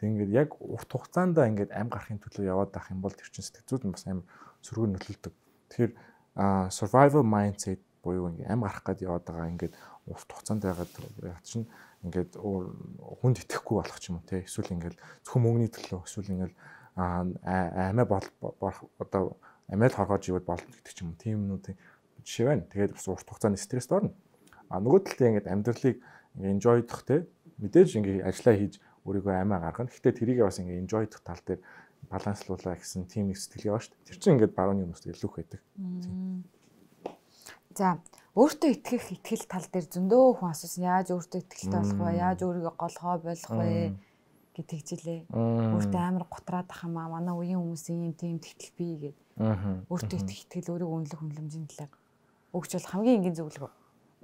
Тэг ингээд яг урт хугацаанд ингээд ам гарахын төлөө яваад байх юм бол тэр чинь сэтгэл зүйд нь бас амар сөргөр нөлөөлдөг. Тэгэхээр survival mindset буюу ингээ ам гарах гээд яваад байгаа ингээд урт хугацаанд байгаад чинь ингээд хүнд итгэхгүй болох ч юм уу те эсвэл ингээд зөвхөн мөнгөний төлөө эсвэл ингээд амиа бол одоо амиа л хоргож ивэл болно гэдэг ч юм уу тийм юмнуудын жишээ байна. Тэгээд бас урт хугацааны стресст орно. А нөгөө талдаа ингээд амьдралыг ингээ enjoy-дох те мэдээж ингээ ажиллаа хийж өөрийгөө амиа гаргана. Гэхдээ тэрийг бас ингээ enjoy-дох тал дээр баланслуулаа гэсэн тийм нэг сэтгэл яваа шүү дээ. Тэр чинь ингээд барууны хүмүүст илүү их байдаг.
За өөртөө итгэх итгэл тал дээр зөндөө хүн асуусан. Яаж өөртөө итгэлтэй болох вэ? Яаж өөрийгөө голгоо болох вэ? гэдэг жилээ. Өөртөө амар готраад ах юм аа. Манай үеийн хүмүүсийн юм тийм тэгтэл бий гэдэг. Өөртөө итгэх итгэл өөрийгөө үнэлэх үнэлэмжийн талаар өгч бол хамгийн энгийн зөвлөгөө.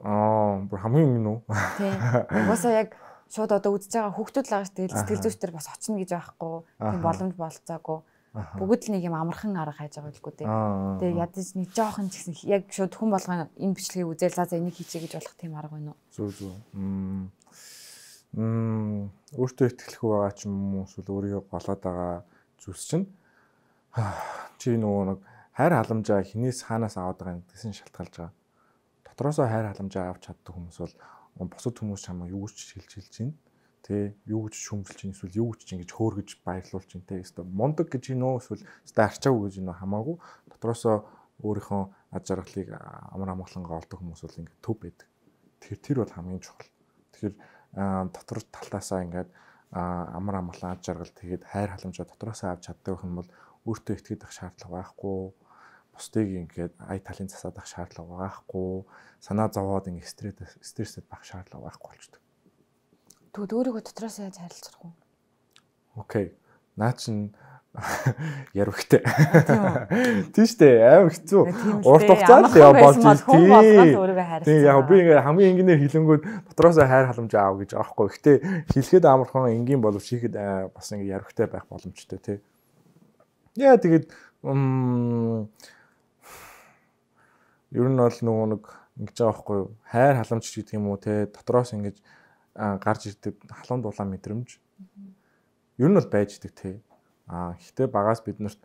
Аа, бүр хамгийн юм уу?
Тийм. Угаасаа яг шууд одоо үзэж байгаа хүүхдүүд л шүү дээ. Сэтгэл зүйчдэр бас очно гэж байхгүй. Тийм боломж болцоогүй. Бүгд л нэг юм амархан арга хайж байгаа билгүй дээ. Тэгээ ядаж нэг жоохон ч гэсэн яг шууд хүн болгоо энэ бичлэгийг үзэл за за энийг хийчээ гэж болох тийм арга байна уу?
Зүг зүг. Мм өөртөө ихтгэлэх байгаа ч юм уу эсвэл өөрийгөө голоод байгаа зүйлс чинь чи нөгөө нэг хайр халамжаа хинээс хаанаас аваад байгаа гэсэн шалтгаалж байгаа. Дотроосоо хайр халамжаа авч чаддаг хүмүүс бол бусад хүмүүс чамаа юу гэж хэлж хэлж чинь тэ юу гэж шүмжилж чинь эсвэл юу гэж ингэж хөөргөж баярлуулж чинь тэ эсвэл мундаг гэж нөө эсвэл эсвэл арчаагүй гэж нөө хамаагүй. Дотроосоо өөрийнхөө аж аргалыг амар амгалангаа олдог хүмүүс бол ингэ төв байдаг. Тэр тэр бол хамгийн чухал. Тэгэхээр дотор талаасаа ингээд амар амгалан аж аргал тэгээд хайр халамжаа дотроосоо авч чаддаг юм бол өөртөө итгэж ах шаардлага байхгүй бусдыг ингээд ая талын засаад ах шаардлага байхгүй санаа зовоод ингээд стресс стрессэд байх шаардлага байхгүй болчдөг.
Тэгвэл өөрийгөө дотроос яаж харилцах вэ?
Окей. Наа чин ярвхтэй. Тийм шүү дээ. Амар хэцүү. Урт хугацаанд яа болж тийм. Тийм яг би ингээ хамгийн энгийнээр хилэнгүүд дотроос хайр халамж аав гэж аахгүй. Гэхдээ хэлэхэд амархан энгийн боловч хийхэд бас ингээ ярвхтэй байх боломжтой тий. Яа тэгээд ер нь бол нөгөө нэг ингэж байгаа байхгүй юу? Хайр халамж гэдэг юм уу те дотроос ингэж гарч ирдэг халуун дулаан мэдрэмж. Ер нь бол байж идэг те. Аа гэхдээ багаас бид нарт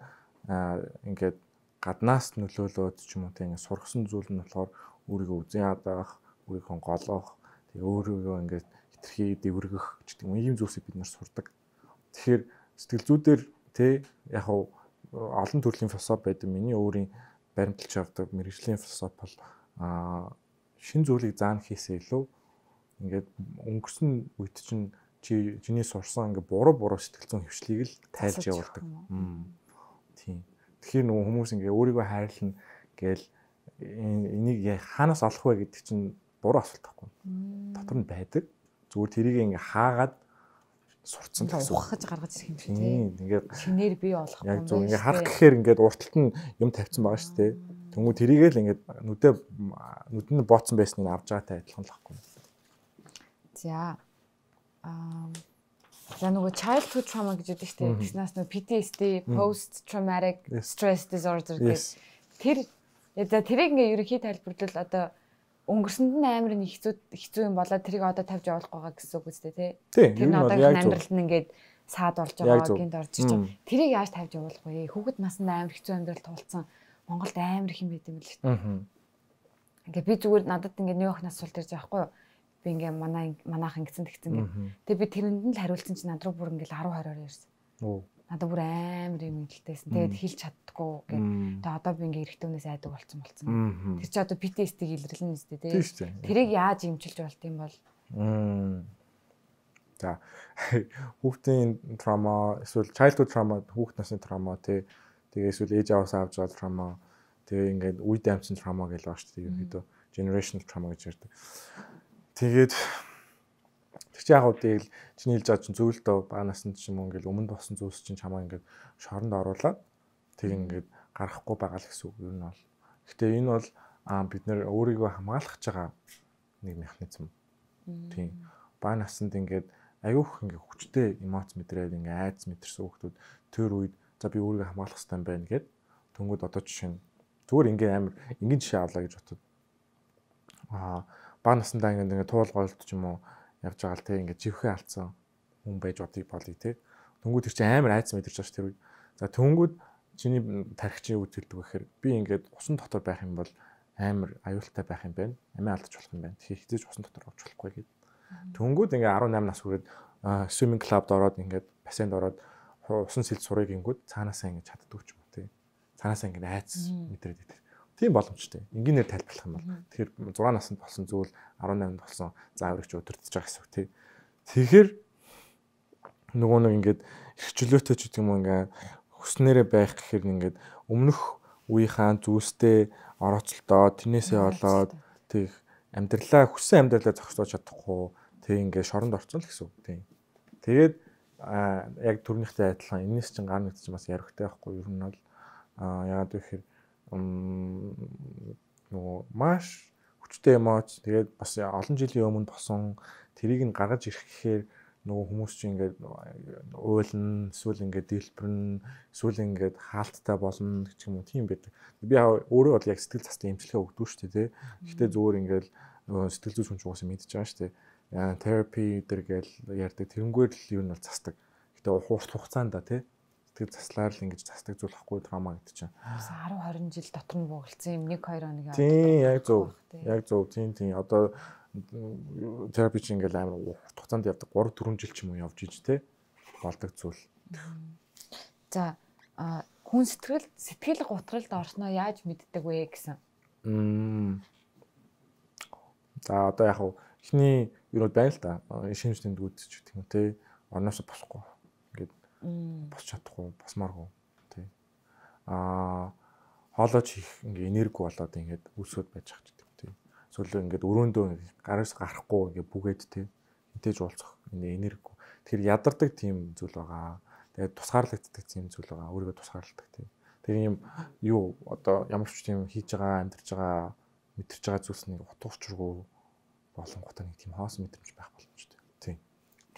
ингээд гаднаас нөлөөлөөд ч юм уу те ингээд сургасан зүйл нь болохоор өөрийгөө үзэн яадаах, өөрийгөө голоох, тэгээ өөрийгөө ингээд хитрхи дэвргэх гэдэг юм ийм зүйлсийг бид нар сурдаг. Тэгэхээр сэтгэл зүйдэр те яг олон төрлийн философи байдаг. Миний өөрийн баримталж авдаг мэрэгжлийн философи бол аа шин зүйлийг заана хийсээ илүү ингээд өнгөрсөн үед чинь чи чиний сурсан ингээд буруу буруу сэтгэл зүйн хөвчлийг л тайлж явуулдаг. Тийм. Тэгэхээр нөгөө хүмүүс ингээ өөрийгөө хайрлна гээл энийг хаанаас олох вэ гэдэг чинь буруу асуулт байхгүй. Дотор нь байдаг. Зүгээр тэрийг ингээ хаагаад сурцсан
гэсэн. Ухаж гаргаж ирэх юм чинь тийм.
Ингээд
шинээр бий болох
юм. Яг зөв ингээ харах гэхээр ингээд урталт нь юм тавьсан байгаа шүү дээ. Тэнгүү тэрийгээ л ингээд нүдэ нүдэнд бооцсон байсныг авч байгаатай адилхан л байхгүй.
За. Аа За нөгөө childhood trauma гэж үүдээ штэ. Тэгснээс нөгөө PTSD, post traumatic stress disorder гэх тэр за тэрийг ингээ ерөнхий тайлбарлал одоо өнгөрсөнд нь амар нэг хэцүү хэцүү юм болоод тэрийг одоо тавьж явуулах байгаа гэсэн үг үстэй тий. Тэр нь одоо амьдралд нь ингээд саад болж байгаа гинт орж ирж байгаа. Тэрийг яаж тавьж явуулах вэ? Хүүхэд наснд амар хэцүү амьдрал туулсан Монголд амар их юм байт юм л дээ. Ингээ би зүгээр надад ингээ Нью-Йорк нас сул төрж байгаа байхгүй юу? би ингээ манай манайх ингэсэн тэгсэн гэ. Тэгээ би тэрэнд нь л хариулсан чинь над руу бүр ингээл 10 20 ярьсан. Оо. Надад бүр амар юм хэлтэйсэн. Тэгээд хэлж чаддгүй гэ. Тэгээ одоо би ингээ эрэгтэй хүнээс айдаг болцсон болцсон. Тэр чи одоо PTSD-г илэрлэн нэстэ тий. Тэрийг яаж имчилж болт юм бол?
За хүүхдийн трама эсвэл childhood trauma хүүхд насны трама тий. Тэгээ эсвэл ээж аваас авч байгаа трама тэгээ ингээд үе дамжсан трама гэж байгаа шүү дээ. Ерөнхийдөө generational trauma гэж ярьдаг. Тэгээд тэр чинь яг үдэл чиний хэлж байгаа чинь зөвлөлтөө багнаас нь ч юм уу ингээл өмнө болсон зүйлс чинь чамаа ингээд шоронд оруулаад тэг ингээд гарахгүй байгаа л гэсэн үг юу нь бол. Гэтэ энэ бол бид нэр өөрийгөө хамгаалах байгаа нэг механизм. Тийм. Бага наснд ингээд аюух ингээ хүчтэй эмоц мэдрээд ингээ айц мэдэрсэн хүмүүс тэр үед за би өөрийгөө хамгаалах хэрэгтэй байна гэд тэнгууд одоо жишээ нь зүгээр ингээ амар ингийн жишээ авлаа гэж бодод аа баг насндаа ингээд ингээд туул голд ч юм уу явж байгаа л те ингээд живхээ алдсан хүн байж бодгийг болъё те. Тэнгүүд тэр чинь амар айц мэдэрч байгаа ш тэр үед. За тэнгүүд чиний тархичийн үд хэлдэг гэхээр би ингээд усан дотор байх юм бол амар аюултай байх юм байна. Амиа алдаж болох юм байна. Тэгэхээр хизээж усан дотор очих болохгүй гэд. Тэнгүүд ингээд 18 нас хүрээд swimming club-д ороод ингээд бассейнд ороод усан сэлд сурыг ингүүд цаанаасаа ингээд чаддаг ч юм уу тий. Цаанаасаа ингээд айц мэдрээд идэг. Тийм боломжтой. Энгийнээр тайлбарлах юм бол тэгэхээр 6 наснд болсон зүйл 18-нд болсон зааврагч өдөртөж байгаа гэсэн үг тий. Тэгэхээр нөгөө нэг ингээд эрхчлөөтэй ч гэдэг юм ингээ хүснээрээ байх гэхээр ингээд өмнөх үеийнхаа зүйлстэй орооцолтоо тэрнээсээ олоод их амьдралаа хүссэн амьдралаа зохицуулж чадахгүй тэг ингээд шоронд орцсон л гэсэн үг тийм. Тэгээд яг төрнийхтэй адилхан энэс чинь гар нэгт чинь бас ярихтай байхгүй ер нь бол яагаад вэ гэхээр нөгөө маш хүчтэй эмоц тэгээд бас олон жилийн өмнө босон тэрийг нь гаргаж ирэх гэхээр нөгөө хүмүүс чинь ингээд уйлна эсвэл ингээд дэлбэрнэ эсвэл ингээд хаалттай болно гэх юм уу тийм байдаг. Би өөрөө бол яг сэтгэл заслын эмчилгээ өгдөг шүү дээ. Гэхдээ зүгээр ингээд сэтгэл зүйч хүн ч уусаа мэдчихэж байгаа шүү дээ. Яа терапи дээр гээл ярьдаг тэрнгээр л юу нь бол застдаг. Гэтэ урт хугацаанд да тий сэтгэл заслаар л ингэж застдаг зүйл ахгүй трама гэдэг чинь.
10 20 жил дотор нь буугалцсан юм 1 2 хоног.
Тийм яг зөв. Яг зөв тийм тийм одоо терапи чинь ингээл амар урт хугацаанд явдаг 3 4 жил ч юм уу явж иж те болдог зүйл.
За хүн сэтгэл сэтгэл гутралд орсноо яаж мэддэг вэ гэсэн.
За одоо яг ихний юу байна л да. Шинж тэмдгүүд ч гэх юм те орноос босхгүй. Босч чадахгүй, босмааргүй те. Аа хоолойч их ингээ энерги болоод ингээд үсгүүд байж байгаа эсвэл ингээд өрөөндөө гараас гарахгүй ингээд бүгээд те хинтэж уулзах энэ энерги. Тэгэхээр ядардаг тийм зүйл байгаа. Тэгээд тусгаарлагддаг тийм зүйл байгаа. Өөрийгөө тусгаарладаг тийм. Тэр юм юу одоо ямар ч тийм хийж байгаа, амьдарч байгаа, мэдэрч байгаа зүйлс нэг утга учиргүй болонготой нэг тийм хаос мэдрэмж байх боломжтой. Тийм.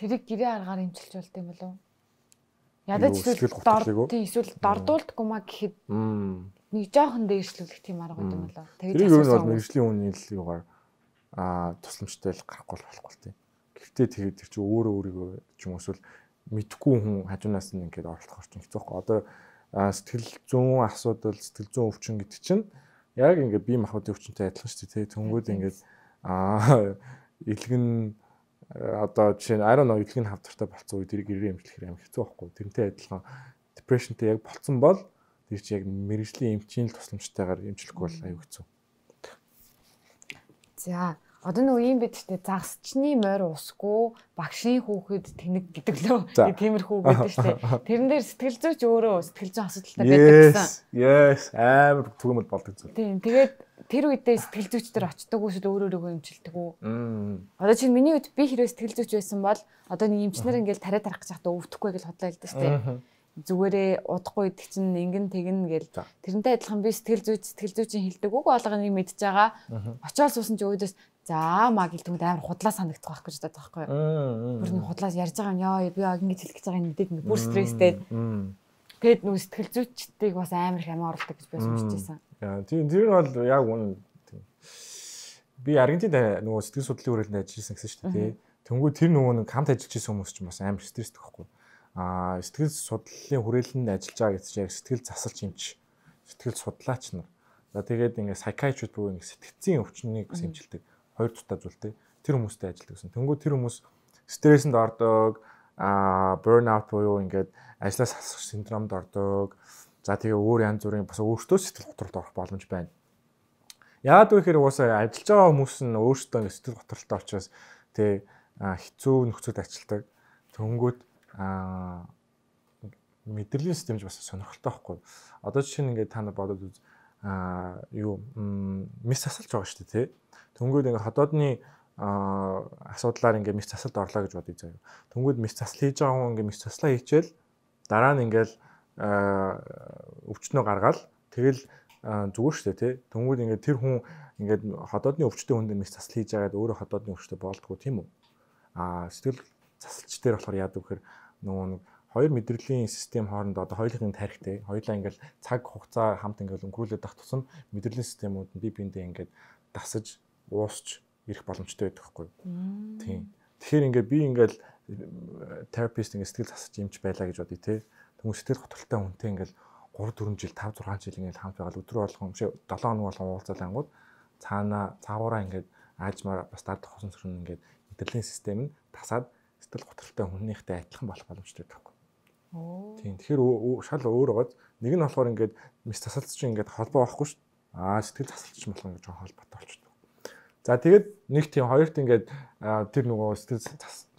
Тэрийг гэрээ аргаар имчилж болт юм болов уу? Ядаж эсвэл дор тийм эсвэл дордуулдаггүй маа гэхэд нэг жоохон дээршлүүлэх тийм арга юм болоо.
Тэгээд ер нь бол мэрэгжлийн үнийн л юугаар аа тусламжтай л гарахгүй болохгүй тийм. Гэхдээ тэгээд тэр чинь өөрөө өөрийгөө ч юм уу эсвэл мэдхгүй хүн хажуунаас нь ингээд оролцох орчин хэцүү байхгүй. Одоо сэтгэл зүүн асуудал, сэтгэл зүүн өвчин гэдэг чинь яг ингээд бие махбодын өвчнөд адилхан шүү дээ. Тэнгүүд ингээд аа илгэн одоо жишээ нь I don't know илгэн хавтартай болцсон үед тэрийг ирээ эмчлэхээр амар хэцүү байхгүй. Тэрнтэй адилхан depressionтэй яг болцсон бол Тэр чи яг мэрэгжлийн эмчийн л тусламжтайгаар эмчлэхгүй бол аюу хэцүү.
За одоо нөгөө юм бид штэ загсчны морь усгүй багшийн хүүхэд тэнэг гэдэг лөө тиймэрхүү гэдэг штэ. Тэрэн дээр сэтгэл зүйч өөрөө сэтгэл зүйн асуудалтай байдаг гэсэн.
Yes, амар түгээмэл болдог зүйл.
Тийм. Тэгээд тэр үедээ сэтгэл зүйч дээр очдог эсвэл өөрөө өөрийгөө эмчилдэг үү? Одоо чинь миний үед би хэрвээ сэтгэл зүйч байсан бол одоо нэг эмчнэр ингээл тариа тарах гэж хата өвдөхгүй гэж хотлоо л дээ штэ зүгээрээ удахгүй идэх чинь ингэн тэгнэ гэл тэрнтэй адилхан би сэтгэл зүйч сэтгэл зүйчийн хилдэг үг болгоныг мэдж байгаа. Очоод суусан чи өөдөөс за маа гэлтгүүд амар худлаа санагдах байх гэж боддог байхгүй юу. Бүр нэг худлаас ярьж байгаа юм яа би ингэж хэлэх гэж байгааг мэдээд бүр стресстэй. Тэгэд нүү сэтгэл зүйчдийг бас амар их амиа оруулдаг гэж би сонсч байсан.
Яа тийм тэр бол яг үнэ би Аргентинд нөгөө сэтгэл судлалын хүрээлэнд ажилласан гэсэн шүү дээ. Тэнгүү тэр нөгөө нэг хамт ажиллаж исэн хүмүүс ч бас амар стресстэй байхгүй а сэтгэл судлалын хүрээлэнд ажиллаж байгаа гэж яг сэтгэл засалч юмч сэтгэл судлаач нар. За тэгээд ингээ psychiatrist буюу ингээ сэтгцийн өвчнийг бас эмчилдэг хоёр тутай зүйлтэй тэр хүмүүстэй ажилладаг гэсэн. Тэнгүү тэр хүмүүс стрессэнд ордог, а burnout буюу ингээд ажлаас хасах синдромд ордог. За тэгээ өөр янз бүрийн бас өөртөө сэтгэл готролд орох боломж байна. Яагаад вэ гэхээр уусаа ажиллаж байгаа хүмүүс нь өөртөө сэтгэл готролтой учраас тэгээ хэцүү нөхцөлд ажилладаг. Тэнгүүд аа мэдрэлийн системж бас сонирхолтой байхгүй. Одоо жишээ нь ингээд та нар бодоод үз аа юу мис засалж байгаа шүү дээ тий. Тэнгүүд ингээд ходоодны аа асуудлаар ингээд мис засалд орлоо гэж бодъё заяа. Тэнгүүд мис засал хийж байгаа хүн ингээд мис заслаа хийчихэл дараа нь ингээд өвчнөө гаргаал тэгэл зүгээр шүү дээ тий. Тэнгүүд ингээд тэр хүн ингээд ходоодны өвчтөй хүн дээр мис засал хийж байгаад өөрөө ходоодны өвчтөй болдгоо тийм үү? Аа сэтгэл засалч дээр болохоор яадаг вэхээр нөгөө нэг хоёр мэдрэлийн систем хооронд одоо хоёулын тарихтай хоёулаа ингээл цаг хугацаа хамт ингээл өнгөрүүлээд ах тусам мэдрэлийн системүүд нь бие биендээ ингээд дасаж уусч ирэх боломжтой байдаг хгүй. Тийм. Тэгэхээр ингээд би ингээл терапист ингээд сэтгэл засаж юмч байлаа гэж бодъё те. Тэнгүү сэтгэл готолтой хүнтэй ингээл 3 4 жил 5 6 жил ингээл хамт байгаад өдрөө болгон биш 7 хоног болгон уулзаад ангууд цаана цаагаараа ингээд аажмаар бас дадах хосон сөрн ингээд мэдрэлийн систем нь тасаад сэтгэл готролтой хүнийхтэй адилхан болох боломжтой байхгүй. Тийм. Тэгэхээр шал өөр байгаад нэг нь болохоор ингээд мис засалт чинь ингээд холбоо байхгүй шүү. Аа сэтгэл засалт чинь болох ингээд жоохон холбоотой болчихдог. За тэгээд нэг тийм хоёрт ингээд тэр нөгөө сэтгэл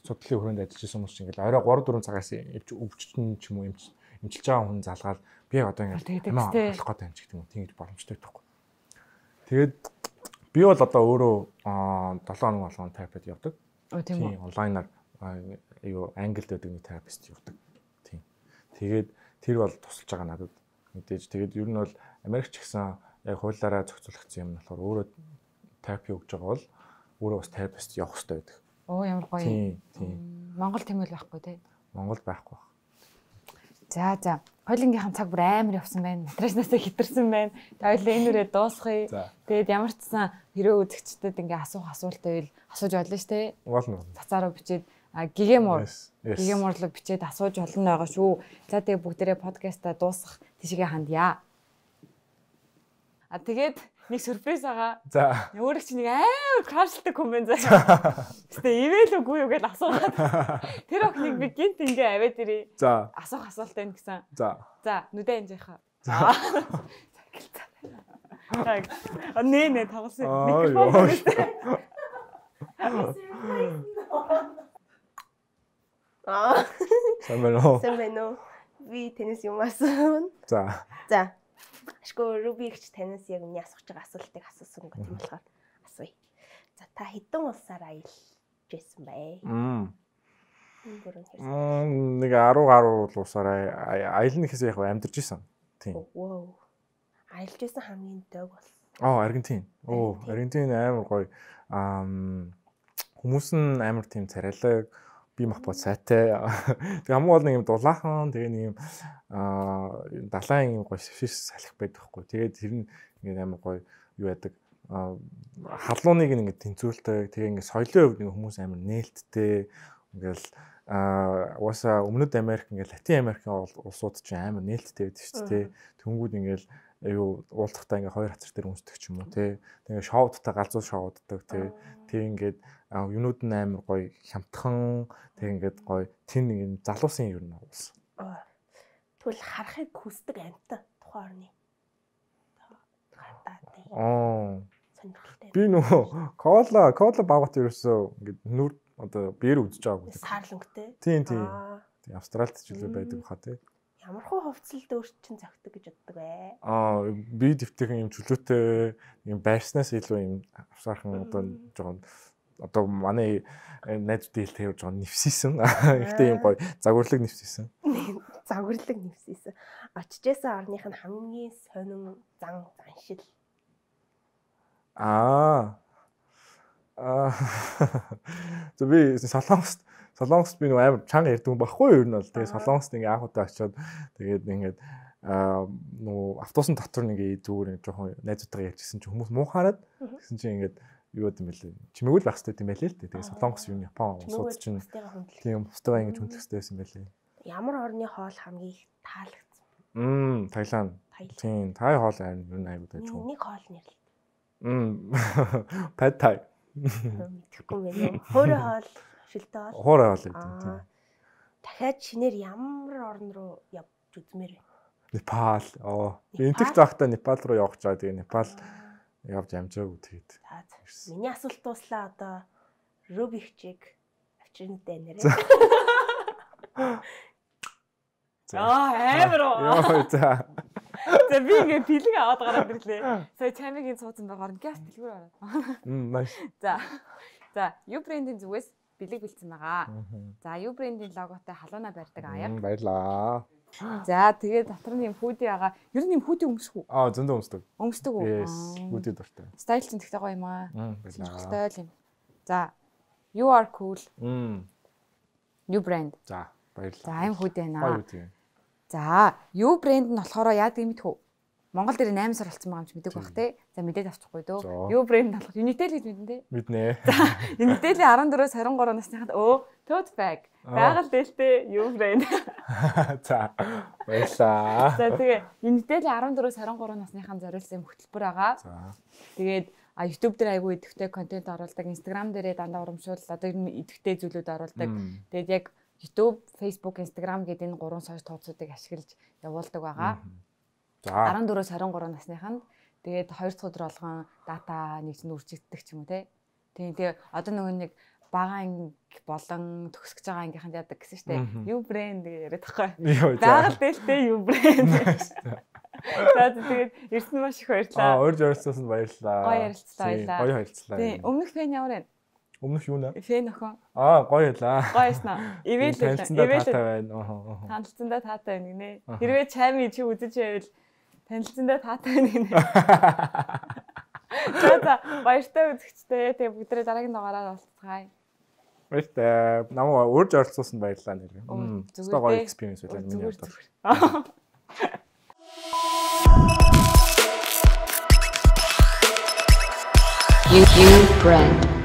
судлалын хүрээнд ажиллаж байсан хүмүүс чинь ингээд орой 3 4 цагаас өвчтөн ч юм уу эмчилж байгаа хүн залгаад би одоо ингээд амаа болох гэдэг юм ч гэдэг юм тийм боломжтой байхгүй. Тэгээд би бол одоо өөрөө 7 хоног болгоно терапид явдаг.
Тийм
онлайнаар юу англид байдаг нэг терапист явдаг. Тийм. Тэгээд тэр бол тусалж байгаа надад мэдээж. Тэгээд ер нь бол Америкч гэсэн яг хуулиараа зохицуулагдсан юм болохоор өөрөө терапи өгж байгаа бол өөрөө бас терапист явах хэрэгтэй байдаг.
Оо ямар гоё.
Тийм, тийм.
Монгол тэмэл байхгүй те.
Монгол байхгүй.
За за. Хоёлынгийн хам цаг бүр амар явсан байна. Матраснасаа хитэрсэн байна. Хоёлаа энэ үрээ дуусгая.
За.
Тэгээд ямар ч сан хэрэг үзэгчдэд ингээ асуух асуулт байвал асууж болно шүү дээ.
Болно.
Цацаараа бичээд
yes.
гигэморлог бичээд асууж болно байгаа шүү. За тэгээ бүгдээрээ подкаста дуусгах тийшээ хандъя. А тэгээд нэг сюрприз байгаа.
За.
Өөрөө чи нэг амар краштай комент заяа. Гэтэ ивэл үгүй юу гэж асуугаад. Тэр охиныг би гинт ингээ аваад ирээ.
За.
Асуух асуулт байна гэсэн.
За.
За, нүдэ анжихаа. За. Так. Нэ нэ тоглосон. Микрофон.
ёо.
Аа,
Сайн байна уу?
сайн байна уу? Би танаас юм асуун.
За.
За. Ашгүй Рубикч танаас яг миний асууж байгаа асуултыг асуусан гэх юм болохоор асууя. За та хэдэн улсаар аялж байсан бэ?
Мм, нэг 10 гаруй улсаараа аялна гэхээс яг амьдарч исэн. Тийм.
Вау. Аялж байсан хамгийн дөг бол
Оо, Аргентин. Оо, Аргентин амар гоё. Ам хүмүүс нь амар тийм царайлаг би мах бод сайтай. Тэг хамгийн гол нэг юм дулаахан тэгээ нэг юм аа далайн юм гоё шиш салхи байдаг хгүй. Тэгээд тэр нь ингээд амар гоё юу байдаг. Аа халууныг ингээд тэнцвүүлдэг. Тэгээ ингээд соёлын хувьд нэг хүмүүс амар нээлттэй. Ингээл аа уусаа өмнөд Америк ингээд Латин Америкийн улсууд чинь амар нээлттэй байдаг шүү дээ. Тэнгүүд ингээд юу уулзахтаа ингээ хоёр хацар дээр үнсдэг ч юм уу тий. Тэгээ шоудтай галзуу шоуддаг тий. Тэг ингээд юунууд нь амар гоё хямдхан тэг ингээд гоё тэн юм залуусын юу нэ ус.
Аа. Тэгвэл харахыг хүсдэг амт тухайн орны.
Аа. Би нөгөө кола кола багт ерөөсөө ингээд нүр одоо биер үдчихэж байгаагүй.
Саарлангтэй.
Тийм тийм. Австралид ч илүү байдаг хаа тий.
Ямар хөө хувцалд өөрчлөн зөгтөг гэж боддог вэ?
Аа би дэвтэйхэн юм чөлөөтэй юм байрснаас илүү юм авсаархан одоо жоохон одоо манай найз дийл тавьж байгаа нэвсийсэн. Ихтэй юм гоё загварлаг нэвсийсэн.
Загварлаг нэвсээсэн. Очижсэн орных нь хамгийн сонин зан заншил.
Аа. Аа. Зөв би солонгост солонгост би нэг амар чанга ярьдаг юм баггүй юу? Ер нь бол тэгээ солонгост ингээ анх удаа очиод тэгээд ингээд аа нөө автобусны дотор нэг зүгээр нэг жоохон найзуудтайгаа ярьжсэн чинь хүмүүс муухаарад гэсэн чинь ингээд юу гэдэм бэлээ чимээгүүл байх хэрэгтэй юм байлээ л дээ. Тэгээ солонгос юу Япон улсууд чинь тийм устгаа ингэж хүндлэх хэрэгтэй байсан байлээ.
Ямар орны хоол хамгийн их таалагдсан?
Мм Таиланд. Тийм тай хоол аймаг байж
Нэг
юм
нэг хоол нэрлээ.
Мм. Пад тай
Мэдхгүй мэн. Хөөрэ хоол, шилтэй хоол.
хоорой хоол гэдэг тийм.
Дахиад шинээр ямар орн руу явж үзмээр вэ?
Непал. Оо. Энтэг заахтаа Непал руу явах гэж байгаа. Тэгээ Непал явж амжаагүй тэгээд.
Миний асуулт дууслаа одоо Рубикчиг авчирнтэй нэрээ.
За.
Амар уу.
Йоо за.
За би ингээ пилэг аваад гараад ирлээ. Сая чамигийн цууцсан байгаа нь газ дэлгүүр ороод.
Мм маш.
За. За, U брендийн зүгээс бэлэг бэлдсэн байгаа. За, U брендийн логотой халууна барьдаг аяг.
Баярлаа.
За, тэгээд дотор нь юм хүүдий байгаа. Ер нь юм хүүдий өмсөх үү?
Аа зөндөө өмсдөг.
Өмсдөг үү?
Yes. Бүдий дуртай.
Стайл чинь тэгтэй гоё юм аа. Сонирхолтой юм. За, you are cool.
Мм.
U brand.
За баярлаа.
За, аим хүүдий
Гоё
байна.
Үү.
За, U brand нь болохоор яадаг юм бэ? Монгол дээр 8 сар болсон байгаа юм чи мэддэг бах те. За мэдээд авчихгүй дөө.
За.
U brand болох Unitel гэж мэдэн те.
Мэднэ.
Unitel-ийн 14-өөс 23 насныханд өө tote bag. Байгаль дэлтэй U brand.
За баярлаа.
За тэгээ Unitel-ийн 14-өөс 23 насныханд зориулсан хөтөлбөр байгаа.
За.
Тэгээд а YouTube дээр айгүй идэвхтэй контент оруулдаг, Instagram дээрээ дандаа урамшуул одоо ер нь идэвхтэй зүйлүүд оруулдаг. Тэгээд яг YouTube, Facebook, Instagram гэдэг энэ гурван сошиал тооцоодыг ашиглаж явуулдаг байгаа.
За.
14-өөс 23 насныханд тэгээд 2 дахь өдөр болгон дата нэгж нь үржигддэг ч юм уу те. Тийм тэгээ одоо нөгөө нэг бага анги болон төгсөж байгаа ангийнханд яадаг гэсэн штэ. Юу брэнд яриад тахгүй.
Йоо за.
Байгаль дэлтэй юу брэнд. За тэгээд ирсэн маш их
Аа,
баярлалаа.
урьж оролцсонд баярлалаа.
Гоё ярилцлаа.
Гоё харилцлаа.
Тийм, өмнөх фэн ямар вэ?
Өмнөх юу нэ?
Фэн охин.
Аа, гоё байлаа.
Гоё эснэ. Ивэл
Танилцсандаа
ивэл
таатай байна. Аа.
танилцсандаа таатай байна гинэ. Хэрвээ чами чи үзэж байвал танилцсандаа таатай байна гинэ. За баяртай үзэгчтэй. Тэгээ бүгдээ дараагийн дугаараар уулзцгаая.
Баяртай. Намаа урьж оролцсонд баярлалаа нэр.
Зүгээр
Зөвхөн гоё experience байлаа миний
зүгээр.
You, you, friend.